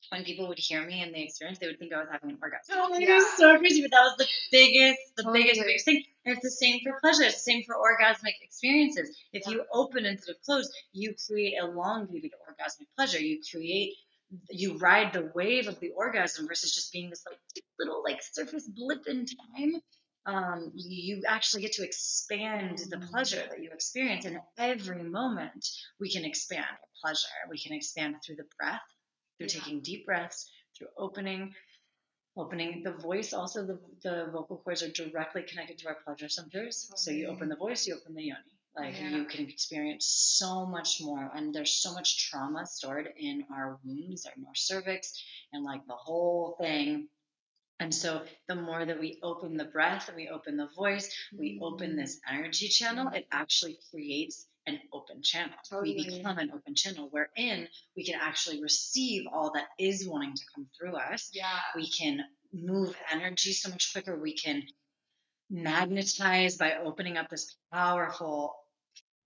when people would hear me and the experience, they would think I was having an orgasm. Oh, it was so crazy, but that was the biggest, the biggest, Totally. biggest thing. And it's the same for pleasure. It's the same for orgasmic experiences. If you open instead of close, you create elongated orgasmic pleasure. You create, you ride the wave of the orgasm versus just being this like little like surface blip in time. Um, you actually get to expand the pleasure that you experience, and every moment we can expand pleasure. We can expand through the breath, through Yeah. taking deep breaths, through opening, opening the voice. Also, the the vocal cords are directly connected to our pleasure centers. So you open the voice, you open the yoni. Like Yeah. you can experience so much more, and there's so much trauma stored in our wombs, in our cervix, and like the whole thing. And so, the more that we open the breath, and we open the voice, we open Mm. this energy channel, it actually creates an open channel. Totally. We become an open channel wherein we can actually receive all that is wanting to come through us. Yeah. We can move energy so much quicker. We can magnetize by opening up this powerful,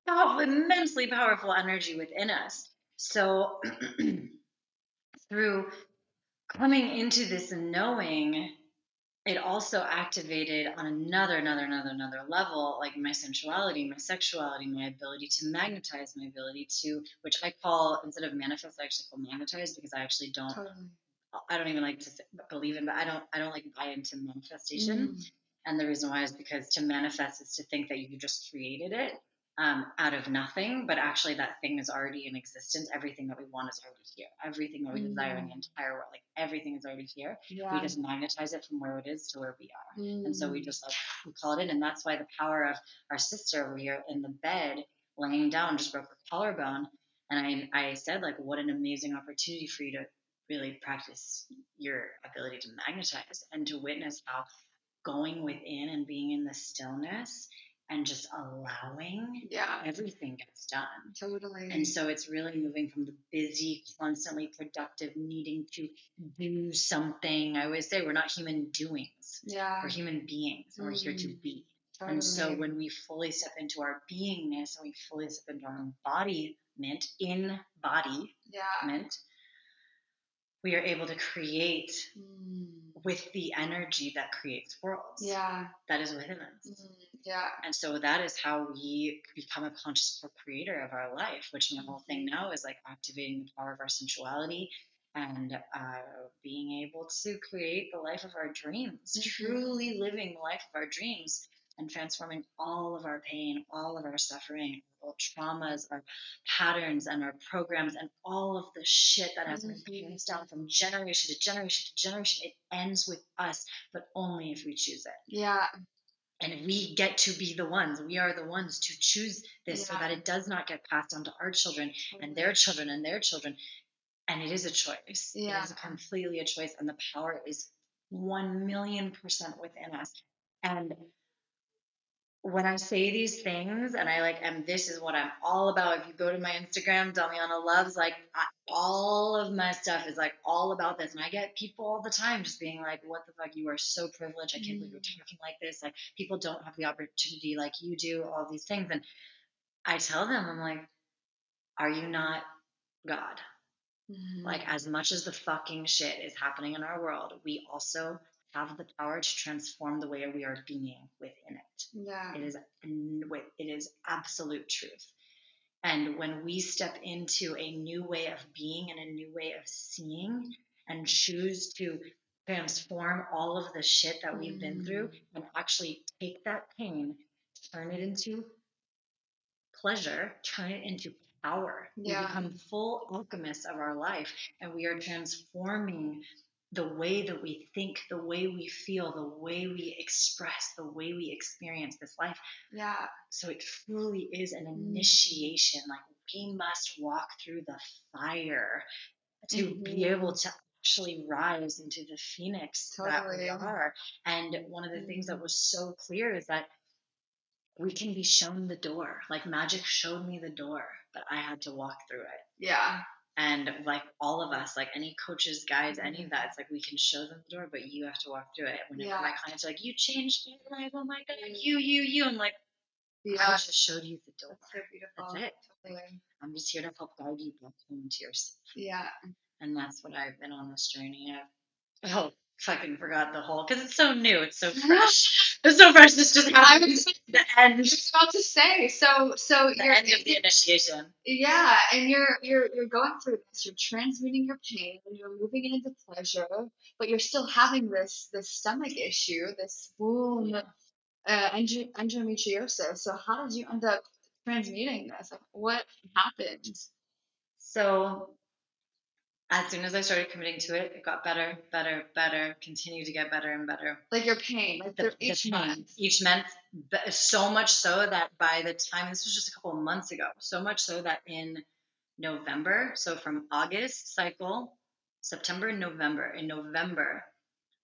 powerful, immensely powerful energy within us. So, through coming into this knowing, it also activated on another, another, another, another level, like my sensuality, my sexuality, my ability to magnetize, my ability to, which I call instead of manifest, I actually call magnetize because I actually don't, Totally. I don't even like to believe in, but I don't, I don't like buy into manifestation. Mm. And the reason why is because to manifest is to think that you just created it um, out of nothing, but actually that thing is already in existence. Everything that we want is already here. Everything that we desire in the entire world, like everything is already here. Yeah. We just magnetize it from where it is to where we are. And so we Mm. just like we call it in, and that's why the power of our sister over here in the bed, laying down, just broke her collarbone. And I, I said like, what an amazing opportunity for you to really practice your ability to magnetize and to witness how going within and being in the stillness and just allowing Yeah. everything gets done. Totally. And so it's really moving from the busy, constantly productive, needing to do something. I always say we're not human doings. yeah. We're human beings and we're here to Mm. be. Totally. And so when we fully step into our beingness and we fully step into our embodiment, in body, yeah. we are able to create Mm. With the energy that creates worlds. Yeah. That is within us. Mm. Yeah. And so that is how we become a conscious co-creator of our life, which my whole thing now is like activating the power of our sensuality and uh, being able to create the life of our dreams, Mhm. truly living the life of our dreams and transforming all of our pain, all of our suffering, our traumas, our patterns, and our programs, and all of the shit that has been mm-hmm. passed down from generation to generation to generation. It ends with us, but only if we choose it. Yeah. and we get to be the ones we are the ones to choose this so that it does not get passed on to our children and mm-hmm. their children and their children. And it is a choice. It Yeah. is completely a choice and the power is 1 million percent within us. And when I say these things and I like, and this is what I'm all about. If you go to my Instagram, Damiana Loves, like I, all of my stuff is like all about this. And I get people all the time just being like, what the fuck? You are so privileged. I can't believe you're talking like this. Like people don't have the opportunity like you do, all these things. And I tell them, I'm like, are you not God? Mhm. Like as much as the fucking shit is happening in our world, we also have the power to transform the way we are being within it. yeah. It is it is absolute truth. And when we step into a new way of being and a new way of seeing and choose to transform all of the shit that we've been mm. through and actually take that pain, turn it into pleasure, turn it into power. Yeah. We become full alchemists of our life and we are transforming the way that we think, the way we feel, the way we express, the way we experience this life. Yeah. So it truly is an Mm. initiation. Like we must walk through the fire to be Mhm. able to actually rise into the phoenix that we Totally. are. And one of the things that Mhm. was so clear is that we can be shown the door. Like magic showed me the door, but I had to walk through it. Yeah. And like all of us, like any coaches, guides, any of mm-hmm. that, it's like we can show them the door, but you have to walk through it. Whenever Yeah. my clients are like, "You changed my life, oh my god, you, you, you," I'm like, I just showed you the door. That's so beautiful. That's it. Totally. I'm just here to help guide you back home to yourself. Yeah. And that's what I've been on this journey of. Oh, fucking forgot the whole because it's so new. It's so fresh. it's so fresh. This just I happened. was The end. just about to say. So, so The you're end of the initiation. yeah, and you're you're you're going through this. You're transmuting your pain, and you're moving it into pleasure, but you're still having this this stomach issue, this wound, uh, endo- endometriosis. So, how did you end up transmuting this? Like, what happened? So as soon as I started committing to it, it got better, better, better, continued to get better and better. Like your pain, like The- through the each pain. month. Each month, so much so that by the time this was just a couple of months ago, so much so that in November, so from August cycle, September, and November, in November,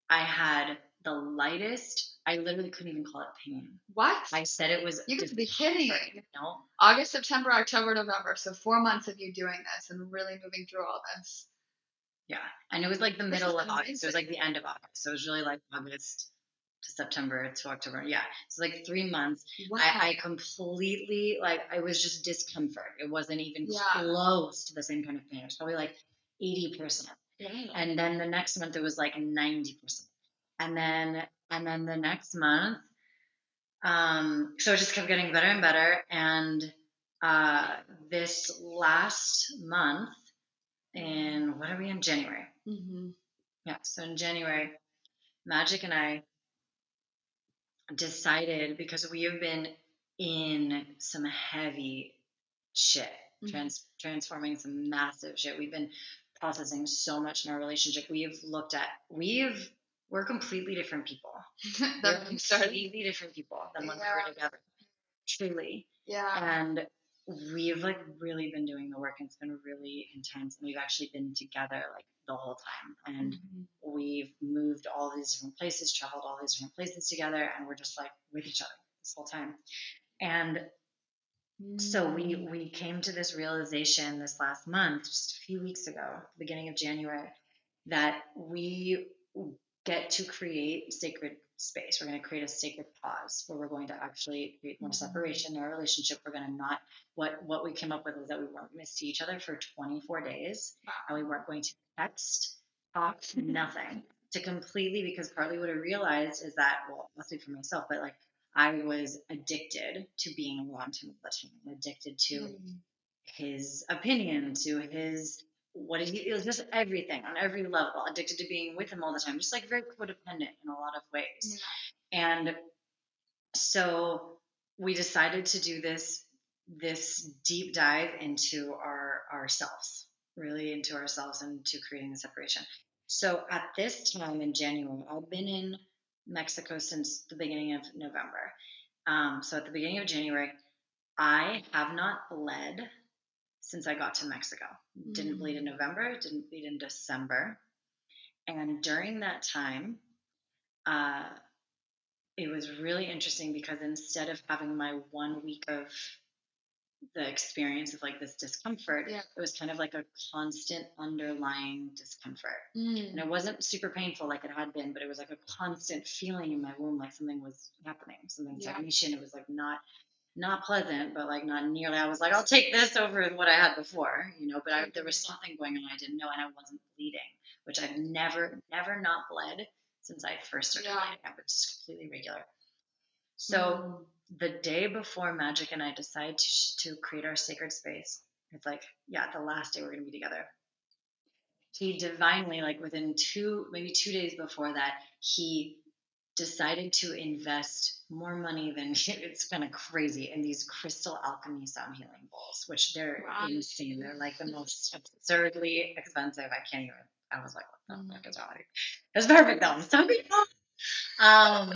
I had the lightest. I literally couldn't even call it pain. What? I said it was. you could be kidding. No, August, September, October, November. So four months of you doing this and really moving through all this. Yeah, and it was like the This middle of August. It was like the end of August. So it was really like August to September to October. Yeah, so like three months. Wow. I, I completely like I was just discomfort. It wasn't even Yeah. close to the same kind of pain. It was probably like eighty percent. And then the next month it was like ninety percent. And then and then the next month, um, so it just kept getting better and better. And uh, this last month, in what are we in January? hmm Yeah, so in January, Magic and I decided because we have been in some heavy shit, Mhm. trans- transforming some massive shit. We've been processing so much in our relationship. We have looked at, we have, we're completely different people. We're when you started. completely different people than when we were together. Truly. Yeah. And we've like really been doing the work and it's been really intense. And we've actually been together like the whole time. And Mhm. we've moved all these different places, traveled all these different places together, and we're just like with each other this whole time. And so we Mm. we came to this realization this last month, just a few weeks ago, beginning of January, that we get to create sacred space. We're going to create a sacred pause where we're going to actually create more Mhm. separation in our relationship. We're going to not what what we came up with was that we weren't going to see each other for 24 days, and we weren't going to text, talk, nothing. To completely because partly what I realized is that well, I'll speak for myself, but like I was addicted to being around him all the time, addicted to Mm. his opinion, to his what he it was just everything on every level, addicted to being with him all the time, just like very codependent in a lot of ways. yeah. And so we decided to do this this deep dive into our ourselves, really into ourselves and to creating the separation. So at this time in January, I've been in Mexico since the beginning of November. Um, so at the beginning of January, I have not bled since I got to Mexico. Didn't bleed in November, didn't bleed in December. And during that time, uh, it was really interesting because instead of having my one week of the experience of like this discomfort, Yeah. it was kind of like a constant underlying discomfort. Mm. And it wasn't super painful like it had been, but it was like a constant feeling in my womb like something was happening, something Yeah. stagnation. It was like not not pleasant, but like not nearly. I was like, I'll take this over what I had before, you know. But I, there was something going on I didn't know, and I wasn't bleeding, which I've never, never not bled since I first started Yeah. bleeding. I was just completely regular. So Mm. the day before Magic and I decide to to create our sacred space, it's like, yeah, the last day we're gonna be together. He divinely, like within two, maybe two days before that, he decided to invest more money than it's kind of crazy in these crystal alchemy sound healing bowls, which they're Wow. insane. They're like the most absurdly expensive. I can't even. I was like, what the Mhm. fuck is wrong? with you? It was perfect though. So beautiful. Um,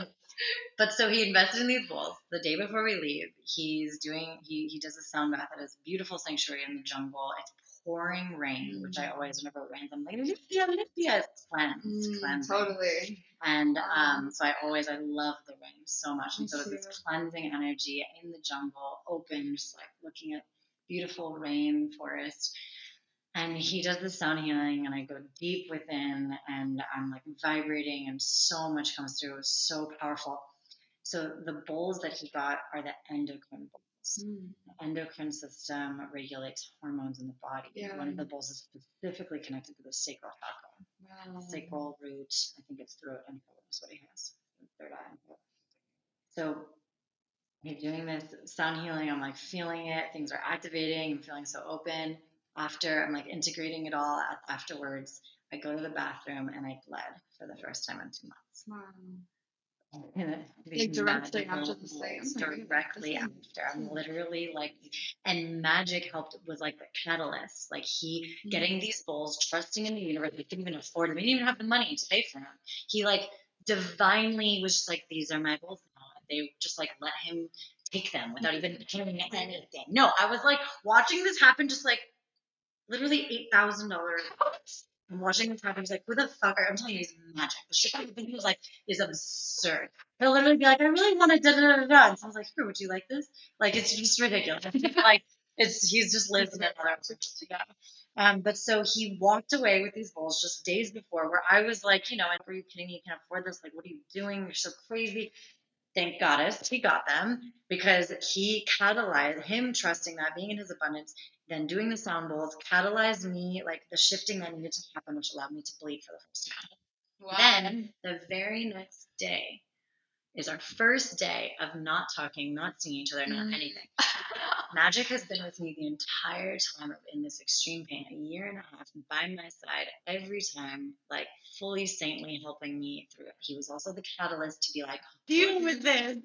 but so he invested in these bowls. The day before we leave, he's doing he he does a sound bath at his beautiful sanctuary in the jungle. It's pouring rain, which I Mm. always, whenever it rains, I'm like, Lydia, it's cleansed, Mm, cleansing. totally. And um, so I always, I love the rain so much. And Me so it's this cleansing energy in the jungle, open, just like looking at beautiful rain forest. And he does the sound healing, and I go deep within, and I'm like vibrating, and so much comes through. It was so powerful. So the bowls that he got are the endocrine bowls. Mm. The endocrine system regulates hormones in the body. Yeah. One of the bowls is specifically connected to the sacral chakra Wow. sacral root. I think it's throat and is what he has. Third eye. So he's doing this sound healing. I'm like feeling it. Things are activating. I'm feeling so open. After I'm like integrating it all afterwards, I go to the bathroom and I bled for the first time in two months. Wow. And Like directly after the same? blows, Or even Directly after. I'm literally like, and magic helped was like the catalyst. Like he mm-hmm. getting these bowls, trusting in the universe. They couldn't even afford them. He didn't even have the money to pay for them. He like divinely was just like, these are my bowls now. They just like let him take them without even mm-hmm. paying anything. No, I was like watching this happen, just like literally eight thousand dollars. I'm watching this happen. He's like, who the fuck are I'm telling you, he's magic. The shit that he was like is absurd. He'll literally be like, I really want to da da da da. And I was like, here, would you like this? Like, it's just ridiculous. like, it's he's just lives in another. Yeah. Um, but so he walked away with these bowls just days before, where I was like, you know, are you kidding me? You can't afford this. Like, what are you doing? You're so crazy. Thank goddess he got them because he catalyzed him trusting that being in his abundance, then doing the sound bowls catalyzed me like the shifting that needed to happen, which allowed me to bleed for the first time. Wow. Then the very next day is our first day of not talking, not seeing each other, not Mm. anything. Magic has been with me the entire time of in this extreme pain, a year and a half by my side every time, like fully saintly helping me through it. He was also the catalyst to be like, deal with this,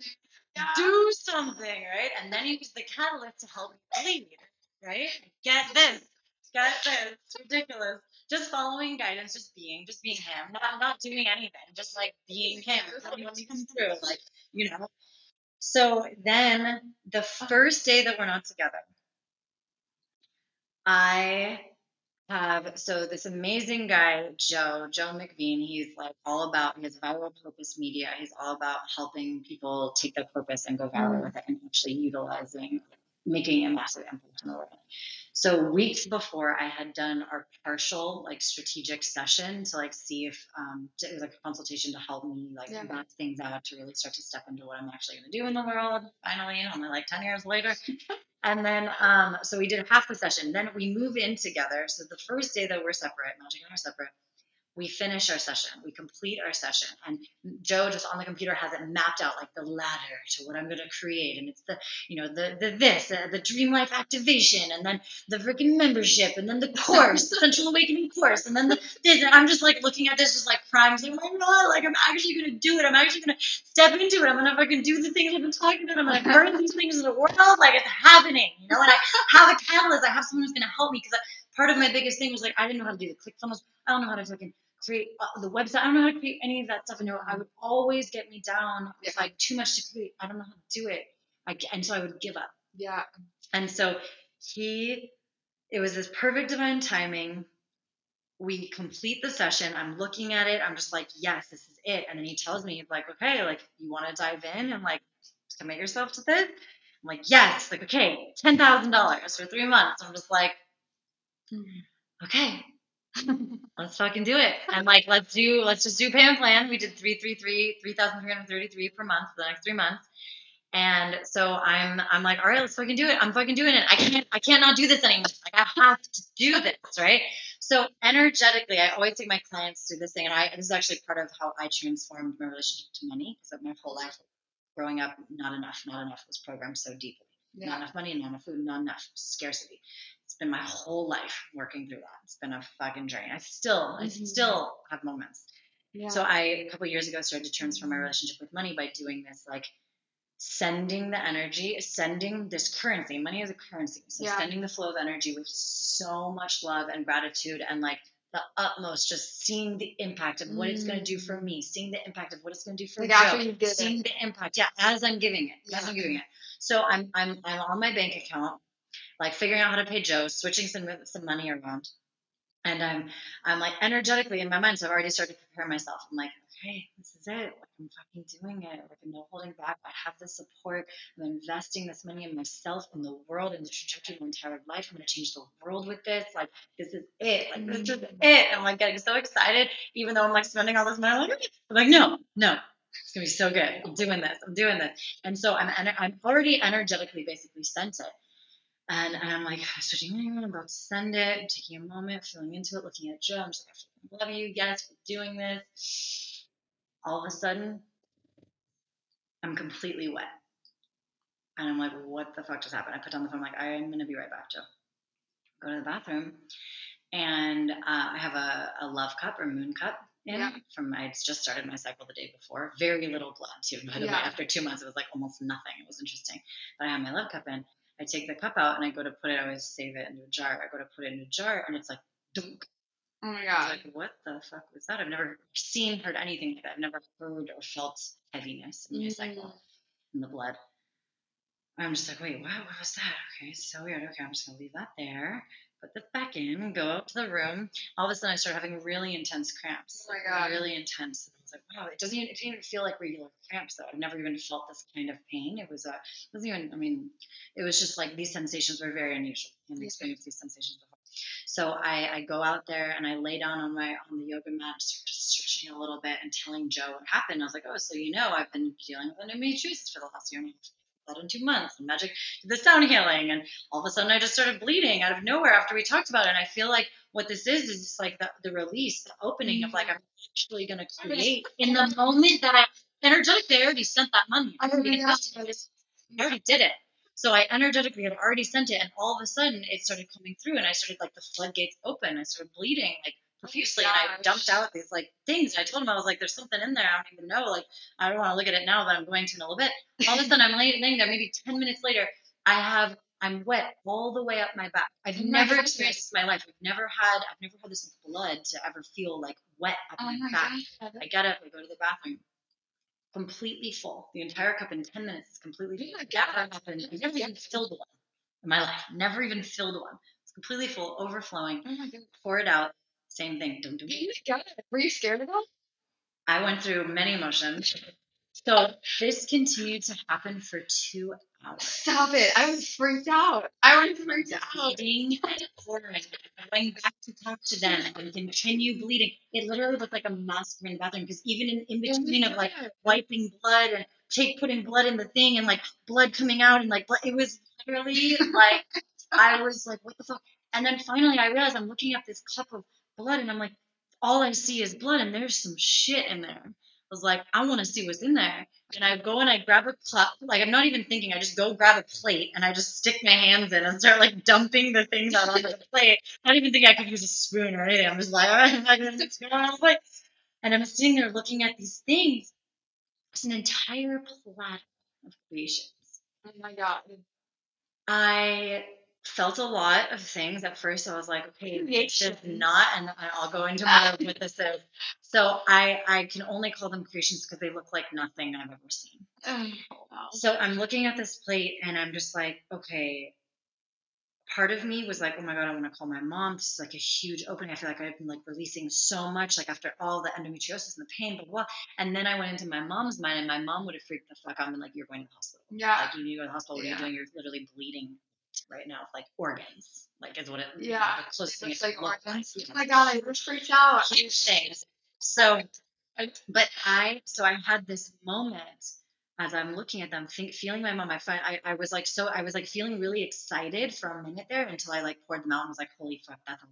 do something, right? And then he was the catalyst to help me bleed, right? Get this, get this. It's ridiculous. Just following guidance, just being, just being him, not not doing anything, just like being him. Letting him come through, like you know. So then the first day that we're not together, I have so this amazing guy, Joe, Joe McVean, he's like all about his viral purpose media. He's all about helping people take their purpose and go viral Mm. with it and actually utilizing, making a massive impact in the world. So weeks before I had done our partial like strategic session to like see if um it was like a consultation to help me like Yeah. map things out to really start to step into what I'm actually gonna do in the world finally, only like ten years later. And then, um, so we did half the session. Then we move in together. So the first day that we're separate, Magic and I are separate, we finish our session. We complete our session. And Joe just on the computer has it mapped out like the ladder to what I'm going to create. And it's the, you know, the, the this, uh, the dream life activation, and then the freaking membership, and then the course, the Sensual Awakening course, and then the this. And I'm just like looking at this, just like crying, saying, oh my God, like I'm actually going to do it. I'm actually going to step into it. I'm gonna fucking do the things I've been talking about. I'm gonna burn these things in the world. Like it's happening, you know. And I have a catalyst. I have someone who's gonna help me because part of my biggest thing was like I didn't know how to do the ClickFunnels. I don't know how to fucking create uh, the website. I don't know how to create any of that stuff. And I would always get me down with Yeah. like too much to create. I don't know how to do it. I, and so I would give up. yeah. And so he, it was this perfect divine timing. We complete the session. I'm looking at it. I'm just like, yes, this is it. And then he tells me, he's like, okay, like, you want to dive in and like commit yourself to this? I'm like, yes. Like, okay, $10,000 for three months. I'm just like, okay, let's fucking do it. And like, let's do, let's just do payment plan. We did 333, 3,333 per month for the next three months. And so I'm, I'm like, all right, let's fucking do it. I'm fucking doing it. I can't, I can't not do this anymore. Like I have to do this, right? So energetically, I always take my clients through this thing, and I this is actually part of how I transformed my relationship to money. Because my whole life, growing up, not enough, not enough was programmed so deeply. Not enough money, not enough food, not enough scarcity. Been my whole life working through that. It's been a fucking journey. I still, I Mhm. still have moments. Yeah. So I a couple years ago started to transform my relationship with money by doing this like sending the energy, sending this currency. Money is a currency. So Yeah. sending the flow of energy with so much love and gratitude and like the utmost, just seeing the impact of what it's going to do for me, seeing the impact of what it's going to do for Like Joe, after you give seeing it. the impact. Yeah, as I'm giving it, as Yeah. I'm giving it. So I'm I'm I'm on my bank account like figuring out how to pay Joe, switching some some money around. And I'm I'm like energetically in my mind, so I've already started to prepare myself. I'm like, okay, this is it. Like I'm fucking doing it. Like I'm no holding back. I have the support. I'm investing this money in myself, in the world, in the trajectory of my entire life. I'm gonna change the world with this. Like this is it. Like this is mm-hmm. it. And I'm like getting so excited, even though I'm like spending all this money. I'm like, I'm like no, no, it's gonna be so good. I'm doing this. I'm doing this. And so I'm I'm already energetically basically sent it. And, and I'm like, switching I'm about to send it, I'm taking a moment, feeling into it, looking at Joe. I'm just like, I love you. Yes, we're doing this. All of a sudden, I'm completely wet. And I'm like, what the fuck just happened? I put down the phone, I'm like, I'm going to be right back, Joe. Go to the bathroom. And uh, I have a, a love cup or moon cup in yeah. from I just started my cycle the day before. Very little blood too. By the yeah. way, after two months, it was like almost nothing. It was interesting. But I had my love cup in. I take the cup out and I go to put it. I always save it in a jar. I go to put it in a jar and it's like dunk. Oh my god! Like what the fuck was that? I've never seen, heard anything like that. I've never heard or felt heaviness in my mm. cycle in the blood. I'm just like, wait, what, what was that? Okay, it's so weird. Okay, I'm just gonna leave that there. Put this back in. Go up to the room. All of a sudden, I start having really intense cramps. Oh my god! Really intense was like, wow, it doesn't even, it didn't even feel like regular cramps though. I've never even felt this kind of pain. It was a, it wasn't even, I mean, it was just like these sensations were very unusual. I haven't experienced these sensations before. So I, I go out there and I lay down on my on the yoga mat, just stretching a little bit and telling Joe what happened. I was like, oh, so you know, I've been dealing with endometriosis for the last year and a half blood in two months and magic did the sound healing and all of a sudden i just started bleeding out of nowhere after we talked about it. And i feel like what this is is just like the, the release the opening of like mm-hmm. i'm actually going to create in the moment that i energetically i already sent that money. I already, I already did it. So I energetically had already sent it, and all of a sudden it started coming through, and I started like the floodgates open. I started bleeding, like profusely oh and I dumped out these like things. And I told him I was like, "There's something in there. I don't even know. Like, I don't want to look at it now, but I'm going to in a little bit." All of a sudden, I'm laying there. Maybe ten minutes later, I have I'm wet all the way up my back. I've never experienced this in my life. I've never had I've never had this blood to ever feel like wet up oh my, my back. God. I get up, I go to the bathroom, completely full. The entire cup in ten minutes is completely full. Oh Never happened. I've never even filled one in my life. Never even filled one. It's completely full, overflowing. Oh. Pour it out. Same thing. Dum, dum. Oh Were you scared at all? I went through many emotions. So this continued to happen for two hours. Stop it. I was freaked out. I was freaked out. Bleeding, pouring, going back to talk to them and continue bleeding. It literally looked like a massacre in the bathroom because even in, in between of like wiping blood and take putting blood in the thing and like blood coming out and like blood, it was literally like I was like, what the fuck? And then finally I realized I'm looking at this cup of blood and I'm like, all I see is blood and there's some shit in there. I was like, I want to see what's in there. And I go and I grab a cup. Like I'm not even thinking. I just go grab a plate and I just stick my hands in and start like dumping the things out on the plate. I don't even think I could use a spoon or anything. I'm just like, all right, I'm going to spoon on the plate. And I'm sitting there looking at these things. It's an entire platter of creations. Oh my god. I felt a lot of things. At first, I was like, okay, it's just not, and I'll go into more of what this is. So I I can only call them creations because they look like nothing I've ever seen. Oh, wow. So I'm looking at this plate and I'm just like, okay. Part of me was like, oh my god, I want to call my mom. This is like a huge opening. I feel like I've been like releasing so much, like after all the endometriosis and the pain, blah blah. And then I went into my mom's mind, and my mom would have freaked the fuck out and like, "You're going to the hospital. Yeah, like you need to go to the hospital. What yeah. are you doing? You're literally bleeding right now like organs. Like is what it yeah. You know, the closest thing like organs. Like. Oh my god, I just freaked out. Huge things. So but I so I had this moment as I'm looking at them, think, feeling my mom, I find I, I was like so I was like feeling really excited for a minute there until I like poured them out and was like, holy fuck, that's a,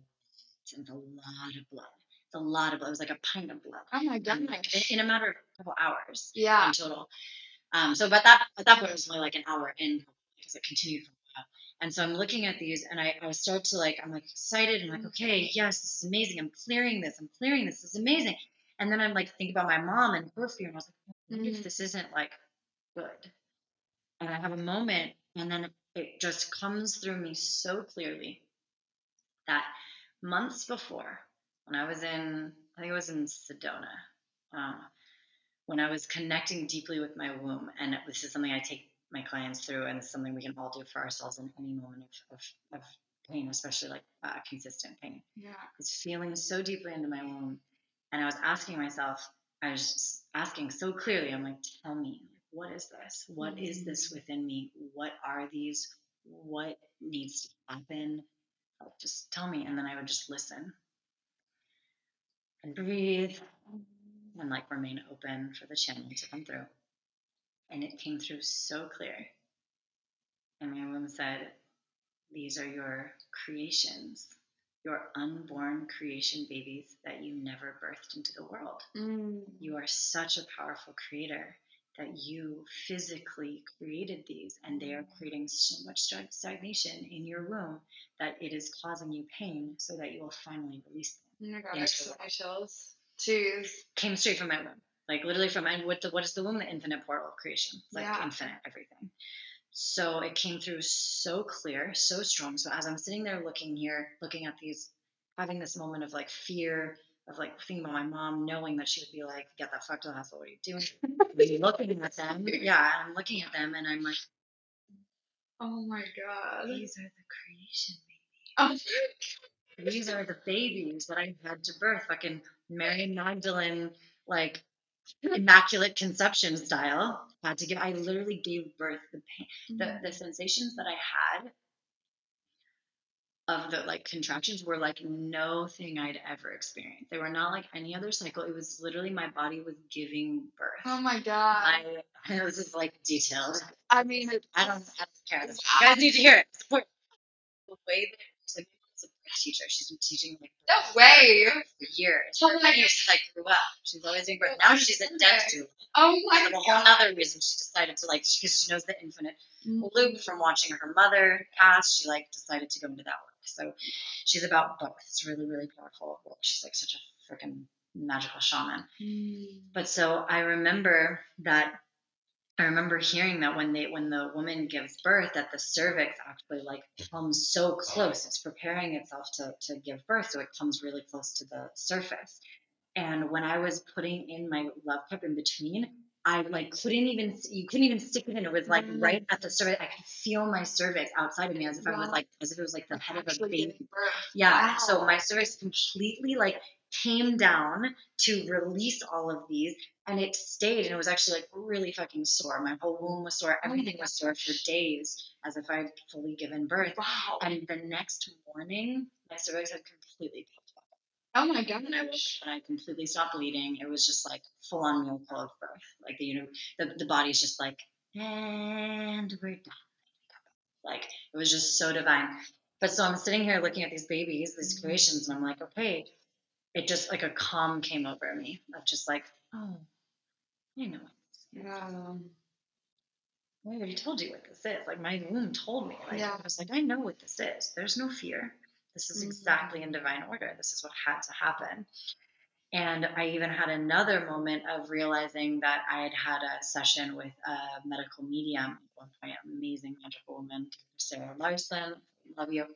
it's a lot of blood. It's a lot of blood. It was like a pint of blood. Oh my god! In, in, a matter of a couple hours. Yeah. In total. Um. So, but that at that point it was only like an hour in because it continued for and so I'm looking at these and I, I start to like, I'm like excited and like, mm-hmm. okay, yes, this is amazing. I'm clearing this. I'm clearing this. This is amazing. And then I'm like, think about my mom and her fear. And I was like, mm-hmm. if this isn't like good? And I have a moment and then it just comes through me so clearly that months before, when I was in, I think it was in Sedona, uh, when I was connecting deeply with my womb, and this is something I take my clients through, and it's something we can all do for ourselves in any moment of, of, of pain, especially like uh, consistent pain. Yeah. it's feeling so deeply into my womb, and I was asking myself, I was just asking so clearly, I'm like, tell me, what is this? What is this within me? What are these? What needs to happen? Like, just tell me, and then I would just listen and breathe and like remain open for the channel to come through. And it came through so clear. And my womb said, These are your creations, your unborn creation babies that you never birthed into the world. Mm. You are such a powerful creator that you physically created these, and they are creating so much stagnation in your womb that it is causing you pain so that you will finally release them. Oh my god, I Into just the got my chills. Jeez. Came straight from my womb. Like literally from and what the what is the womb? The infinite portal of creation. Like Yeah. infinite everything. So it came through so clear, so strong. So as I'm sitting there looking here, looking at these, having this moment of like fear, of like thinking about my mom, knowing that she would be like, "Get the fuck to the hospital. What are you doing?" Looking at them, yeah, I'm looking at them, and I'm like, Oh my god. "These are the creation Oh. these are the babies that I had to birth, fucking Mary Magdalene, like immaculate conception style. Had to give. I literally gave birth. The pain, the mm-hmm. the sensations that I had of the like contractions were like no thing I'd ever experienced. They were not like any other cycle. It was literally my body was giving birth. Oh my god. I this is like detailed. I mean, I don't, I don't care. You guys need to hear it. Support. The way that it's like, it's a birth teacher. She's been teaching like No way. for years. Oh my years since I grew up. She's always doing birth. Now she's a death doula. Oh my a whole god. other reason, she decided to like because she knows the infinite Mm. loop from watching her mother pass. She like decided to go into that work. So she's about both. It's really really powerful. work. She's like such a freaking magical shaman. Mm. But so I remember that I remember hearing that when they when the woman gives birth that the cervix actually like comes so close. It's preparing itself to to give birth, so it comes really close to the surface. And when I was putting in my love cup in between, I like couldn't even you couldn't even stick it in. It was like Mm. right at the cervix. I could feel my cervix outside of me as if I was like as if it was like the head of a baby. Yeah. So my cervix completely like came down to release all of these and it stayed and it was actually like really fucking sore. My whole womb was sore. Oh Everything was sore for days as if I'd fully given birth. Wow. And the next morning, my cervix had completely popped up. Oh my And I woke and I completely stopped bleeding. It was just like full on miracle of birth. Like the you know the, the body's just like, and we're done. Like it was just so divine. But so I'm sitting here looking at these babies, these creations, and I'm like, okay, it just like a calm came over me of just like, oh, I know. Yeah. I already told you what this is. Like my womb told me. Like Yeah. I was like, I know what this is. There's no fear. This is Mhm. exactly in divine order. This is what had to happen. And I even had another moment of realizing that I had had a session with a medical medium, one point, amazing magical woman, Sarah Larson, love you.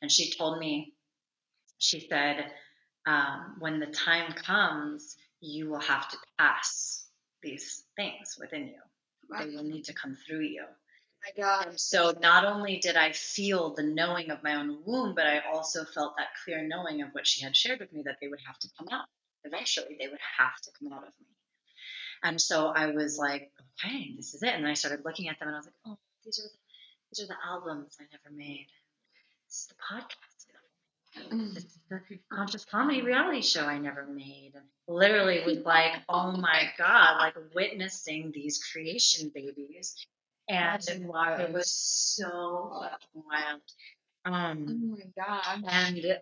And she told me, she said, um, when the time comes, you will have to pass these things within you. They will need to come through you. my God. So not only did I feel the knowing of my own womb, but I also felt that clear knowing of what she had shared with me that they would have to come out. Eventually, they would have to come out of me. And so I was like, okay, this is it. And I started looking at them and I was like, oh, these are the, these are the albums I never made. This is the podcast. This conscious comedy reality show I never made. And literally was like, oh my God, like witnessing these creation babies. And wild. it was so wild. Oh Um, my God. and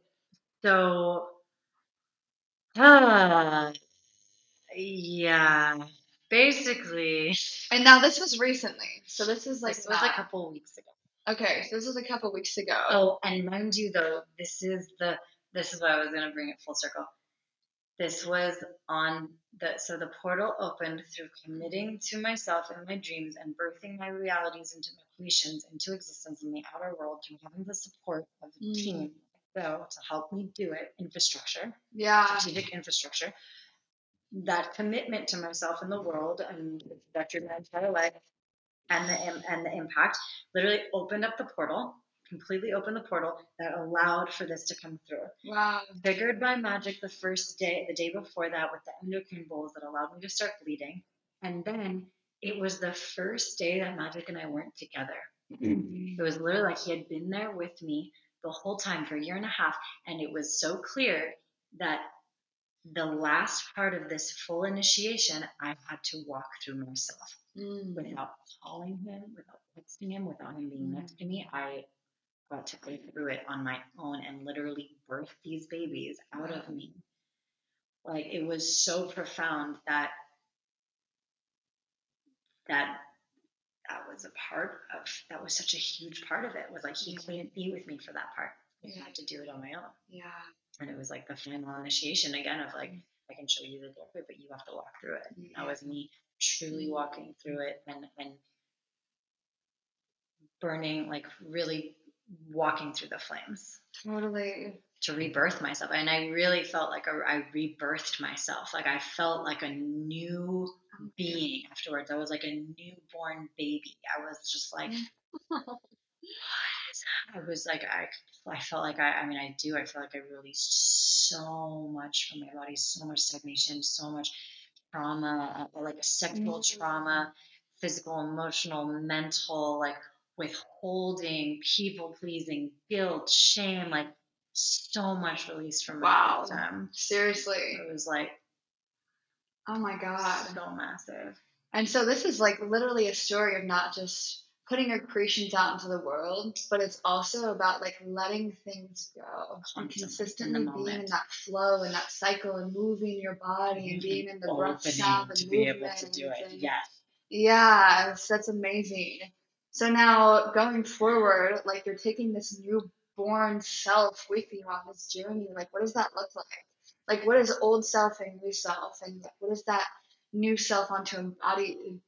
so, uh, yeah, basically, And now this was recently. So this is like this was a couple weeks ago. Okay, so this was a couple weeks ago. Oh, and mind you, though, this is the this is what I was gonna bring it full circle. This was on the so the portal opened through committing to myself and my dreams and birthing my realities into my creations into existence in the outer world through having the support of a Mm. team so to help me do it, infrastructure, Yeah. strategic infrastructure. That commitment to myself and the world and the trajectory of my entire life and the and the impact literally opened up the portal completely opened the portal that allowed for this to come through. Wow. Triggered by magic the first day, the day before that, with the endocrine bowls that allowed me to start bleeding. And then it was the first day that Magic and I weren't together. Mm-hmm. It was literally like he had been there with me the whole time for a year and a half. And it was so clear that the last part of this full initiation, I had to walk through myself Mm. without calling him, without texting him, without him being next to me. I got to go through it on my own and literally birth these babies out of me. Like it was so profound that that that was a part of that was such a huge part of it was like he Yeah. couldn't be with me for that part. I had to do it on my own. Yeah. And it was like the final initiation again of like I can show you the doorway, but you have to walk through it. Yeah. That was me truly walking through it and and burning like really walking through the flames. Totally. to rebirth myself. And i really felt like a, i rebirthed myself. Like i felt like a new being afterwards. I was like a newborn baby. I was just like what? Is i was like i i felt like i i mean i do. I feel like i released so much from my body so much stagnation so much trauma uh, like a sexual Mhm. trauma physical emotional mental like withholding people pleasing guilt shame like so much release from my Wow. system Seriously. it was like Oh my God. so massive And so this is like literally a story of not just putting your creations out into the world, but it's also about like letting things go and Constantly, in consistently being in that flow and that cycle and moving your body and mm-hmm. being in the breath sound and to be able to do it and- yes Yeah, that's, that's amazing. So now going forward, like you're taking this newborn self with you on this journey. Like, what does that look like? Like, what is old self and new self, and what is that new self want to embody?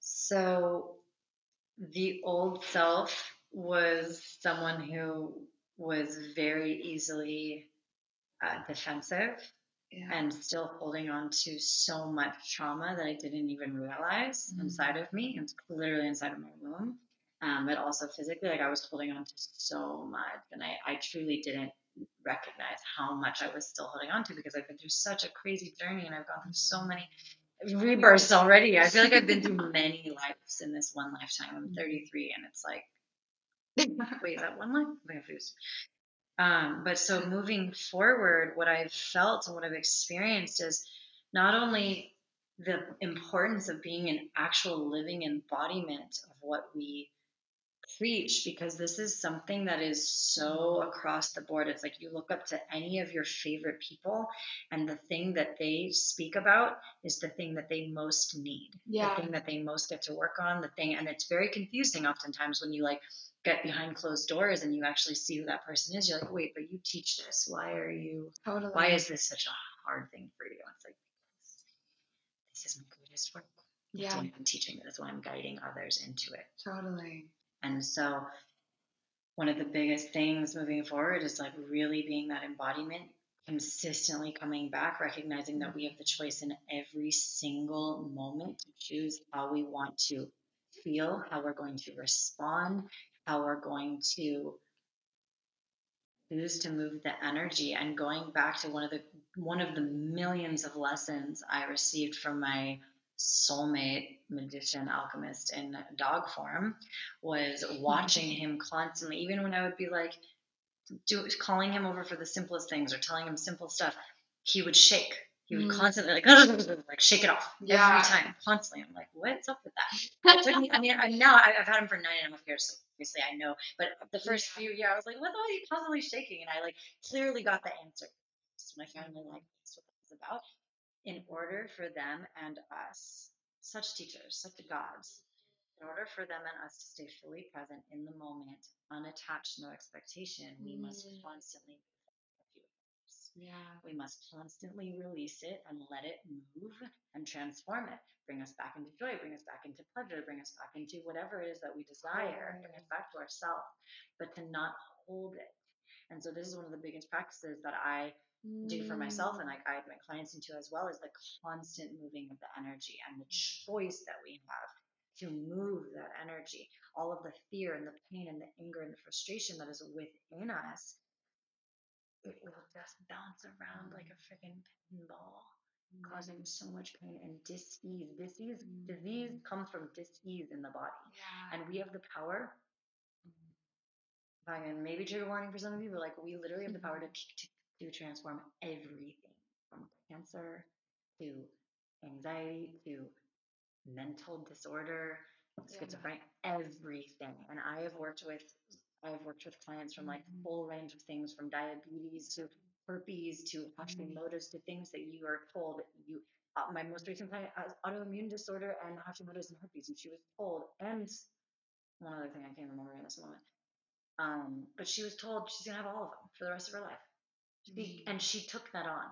So the old self was someone who was very easily uh, defensive Yeah. and still holding on to so much trauma that I didn't even realize Mhm. inside of me. It's literally inside of my womb. Um, but also physically, like I was holding on to so much, and I, I truly didn't recognize how much I was still holding on to because I've been through such a crazy journey and I've gone through so many rebirths already. I feel like I've been through many lives in this one lifetime. I'm 33, and it's like, wait, is that one life? Um, but so moving forward, what I've felt and what I've experienced is not only the importance of being an actual living embodiment of what we preach, because this is something that is so across the board. It's like you look up to any of your favorite people, and the thing that they speak about is the thing that they most need Yeah. the thing that they most get to work on, the thing, and it's very confusing oftentimes when you like get behind closed doors and you actually see who that person is. You're like, wait, but you teach this. Why are you? Totally. Why is this such a hard thing for you? It's like this is my greatest work. That's Yeah. why I'm teaching. That's why I'm guiding others into it. Totally. And so, one of the biggest things moving forward is like really being that embodiment, consistently coming back, recognizing that we have the choice in every single moment to choose how we want to feel, how we're going to respond, how we're going to choose to move the energy. And going back to one of the one of the millions of lessons I received from my soulmate magician alchemist in dog form was watching him constantly even when I would be like do calling him over for the simplest things or telling him simple stuff he would shake he would Mm. constantly like like shake it off Yeah. every time constantly I'm like what's up with that it took me, I mean, I, now I've had him for nine and a half years, so obviously I know. But the first few years, I was like, what the hell are you constantly shaking? And I like clearly got the answer. So my family like that's what that was about. In order for them and us, such teachers, such gods, in order for them and us to stay fully present in the moment, unattached, no expectation, we must Mm. constantly few hours. Yeah. We must constantly release it and let it move and transform it. Bring us back into joy, bring us back into pleasure, bring us back into whatever it is that we desire, bring us back to ourselves, but to not hold it. And so this is one of the biggest practices that I do for mm. myself and Mm. like I have my clients into as well is the constant moving of the energy and the choice that we have to move that energy, all of the fear and the pain and the anger and the frustration that is within us, it will just bounce around like a freaking pinball, causing mm. so much pain and dis-ease. Disease, disease mm. comes from dis-ease in the body, Yeah. and we have the power. And maybe trigger warning for some of you, but like we literally have the power to, to to transform everything from cancer to anxiety to mental disorder, Yeah. schizophrenia, everything. And I have worked with I've worked with clients from like Mhm. full range of things from diabetes to herpes to Hashimoto's to things that you are told you uh, my most recent client has autoimmune disorder and Hashimoto's and herpes and she was told and one other thing I can't remember in this moment. Um, but she was told she's gonna have all of them for the rest of her life. She, mm-hmm. and she took that on.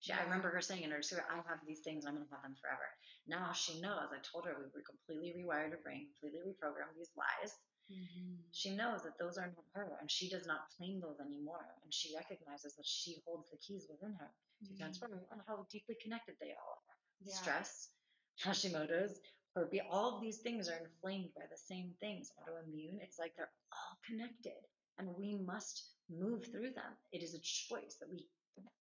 She, I mm-hmm. remember her saying in her story, I have these things, I'm going to have them forever. Now she knows, I told her we were completely rewired her brain, completely reprogrammed these lies. Mhm. She knows that those are not her and she does not claim those anymore. And she recognizes that she holds the keys within her to mm-hmm. transform and how deeply connected they all are. Yeah. Stress, Hashimoto's, herpes, all of these things are inflamed by the same things. Autoimmune, it's like they're all connected and we must move through them. It is a choice that we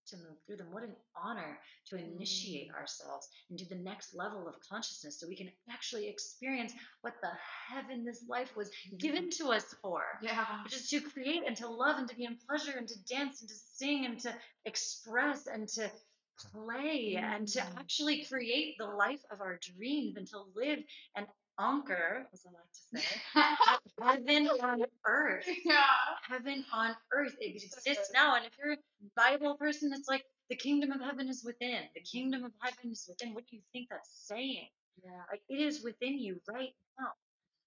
to move through them. What an honor to initiate ourselves into the next level of consciousness so we can actually experience what the heaven this life was given to us for. Yeah. Which is to create and to love and to be in pleasure and to dance and to sing and to express and to play and to Mm. actually create the life of our dreams and to live and anchor, as I like to say, heaven on earth. yeah. Heaven on earth. It exists now. And if you're a Bible person, it's like the kingdom of heaven is within. The kingdom of heaven is within. What do you think that's saying? Yeah. Like it is within you right now.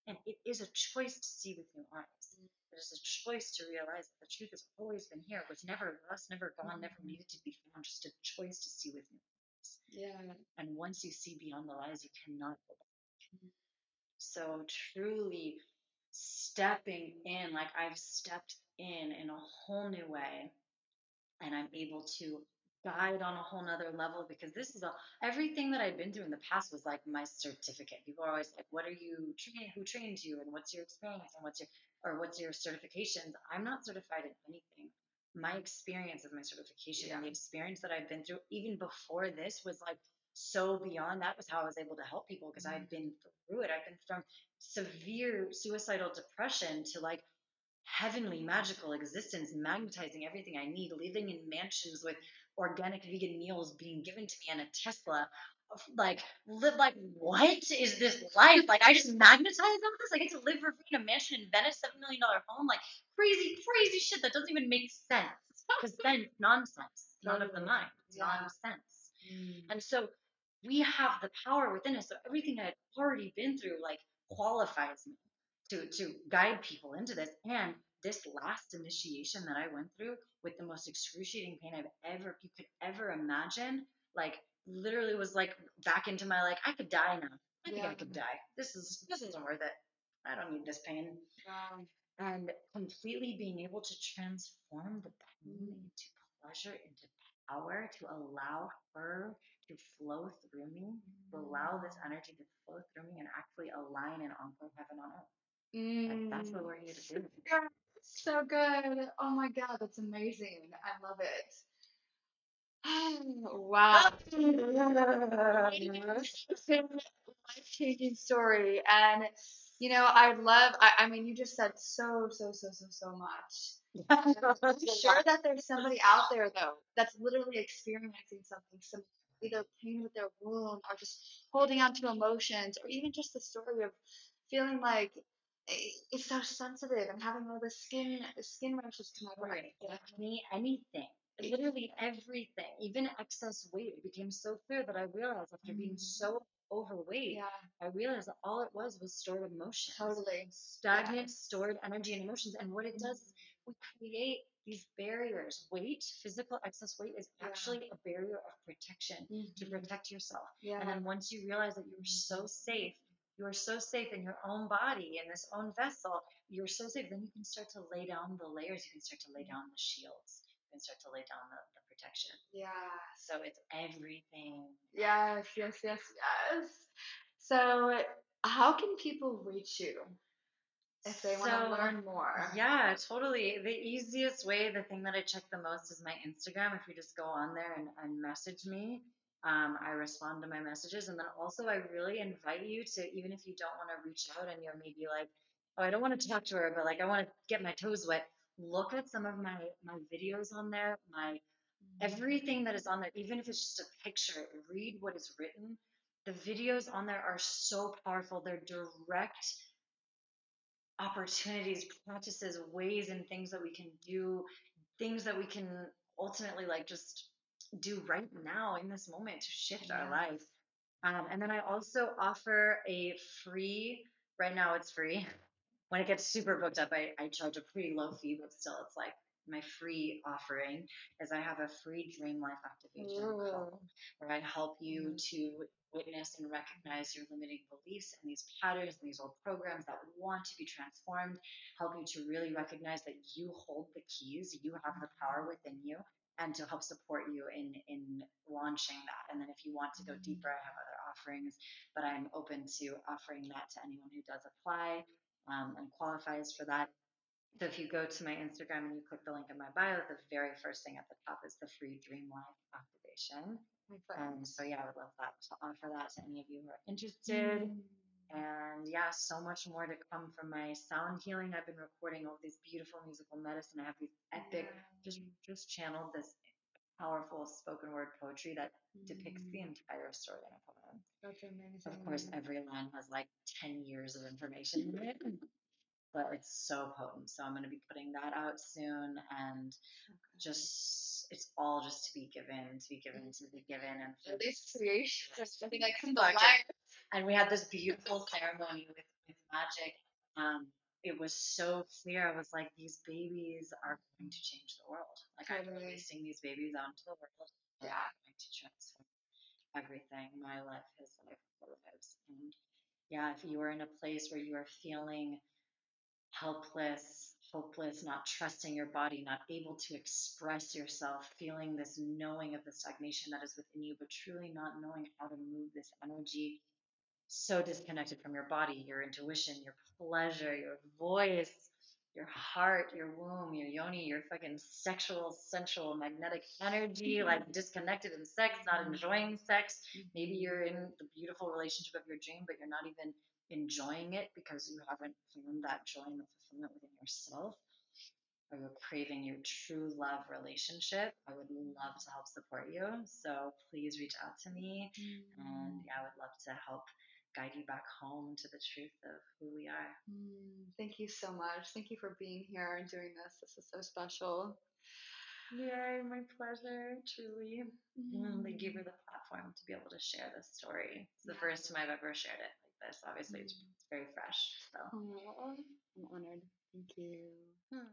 And it is a choice to see with new eyes. Mm. It is a choice to realize that the truth has always been here. It was never lost, never gone, mm-hmm. never needed to be found. Just a choice to see with new eyes. Yeah. And once you see beyond the lies, you cannot go back. Mm. So truly stepping in, like I've stepped in in a whole new way, and I'm able to guide on a whole nother level because this is a everything that I've been through in the past was like my certificate. People are always like, "What are you trained? Who trained you? And what's your experience? And what's your or what's your certifications?" I'm not certified in anything. My experience is my certification, and the experience that I've been through, even before this, was like so beyond. That was how I was able to help people because I've been through it. I've been from severe suicidal depression to like heavenly magical existence magnetizing everything i need living in mansions with organic vegan meals being given to me and a tesla. Like live like what is this life? Like i just magnetize all this? I get to live for free in a mansion in venice seven million dollar home? Like crazy crazy shit that doesn't even make sense. Because then nonsense. Not of the mind. Yeah. nonsense. Mm. and so we have the power within us. So everything I had already been through like qualifies me to to guide people into this. And this last initiation that I went through with the most excruciating pain I've ever you could ever imagine, like literally was like back into my like I could die now. I think I could die. This is this isn't worth it. I don't need this pain. Wow. And completely being able to transform the pain Mm. into pleasure, into to allow her to flow through me, to allow this energy to flow through me and actually align and anchor heaven on earth. Like, that's what Mm. we're here to do. Yeah, so good. Oh my God, that's amazing. I love it. wow. Life changing story. And, you know, I love, I, I mean, you just said so, so, so, so, so much. I'm sure that there's somebody out there, though, that's literally experiencing something similar, either pain with their wound or just holding on to emotions, or even just the story of feeling like eh, it's so sensitive and having all the skin skin rashes to my Right. anything. Literally everything. Even excess weight. It became so clear that I realized after being Mm. so overweight, Yeah, I realized that all it was was stored emotions. totally. Stagnant, stored energy and emotions. And what it does is we create these barriers. Weight, physical excess weight, is Yeah. actually a barrier of protection to Mhm. protect yourself. Yeah. And then once you realize that you're so safe, you are so safe in your own body, in this own vessel, you're so safe, then you can start to lay down the layers. You can start to lay down the shields. You can start to lay down the, the protection. yeah. So it's everything. Yes, yes, yes, yes. So How can people reach you if they want to learn more? Yeah, totally. The easiest way, the thing that I check the most is my Instagram. If you just go on there and, and message me, um, I respond to my messages. And then also, I really invite you to, even if you don't want to reach out and you're maybe like, oh, I don't want to talk to her, but like I want to get my toes wet, look at some of my, my videos on there, my everything that is on there, even if it's just a picture, read what is written. The videos on there are so powerful. They're direct opportunities, practices, ways, and things that we can do, things that we can ultimately like just do right now in this moment to shift our Yeah. life. Um, and then I also offer a free, right now it's free. When it gets super booked up, I, I charge a pretty low fee, but still it's like my free offering is I have a free dream life activation call where I help you to witness and recognize your limiting beliefs and these patterns and these old programs that want to be transformed, help you to really recognize that you hold the keys, you have the power within you, and to help support you in in launching that. And then if you want to go deeper, I have other offerings, but I'm open to offering that to anyone who does apply um, and qualifies for that. So if you go to my Instagram and you click the link in my bio, the very first thing at the top is the free Dream Life activation. Um, so yeah, I would love that to offer that to any of you who are interested. Mm. And yeah, so much more to come from my sound healing. I've been recording all these beautiful musical medicine. I have these epic, just just channeled this powerful spoken word poetry that depicts the entire story in a poem. That's amazing. Of course, every line has like 10 years of information in it, but it's so potent. So I'm going to be putting that out soon and just, it's all just to be given, to be given, to be given. And for This creation, there's something like and we had this beautiful ceremony with, with magic. Um, it was so clear. I was like, these babies are going to change the world. Like I'm releasing these babies out into the world. Yeah. going to transform everything. My life, his life, lives. And yeah, if you are in a place where you are feeling helpless, hopeless, not trusting your body, not able to express yourself, feeling this knowing of the stagnation that is within you, but truly not knowing how to move this energy, so disconnected from your body, your intuition, your pleasure, your voice, your heart, your womb, your yoni, your fucking sexual, sensual, magnetic energy, mm-hmm. like disconnected in sex, not mm-hmm. enjoying sex. Maybe you're in the beautiful relationship of your dream, but you're not even enjoying it because you haven't found that joy and the fulfillment within yourself. Or you're craving your true love relationship. I would love to help support you. So please reach out to me. And yeah, I would love to help guide you back home to the truth of who we are. Mm, Thank you so much. Thank you for being here and doing this. This is so special. Yay, my pleasure, truly. Mm, Thank you Mm. for the platform to be able to share this story. It's the Yeah. first time I've ever shared it this. Obviously, it's, Mm. it's very fresh. So. I'm honored. Thank you.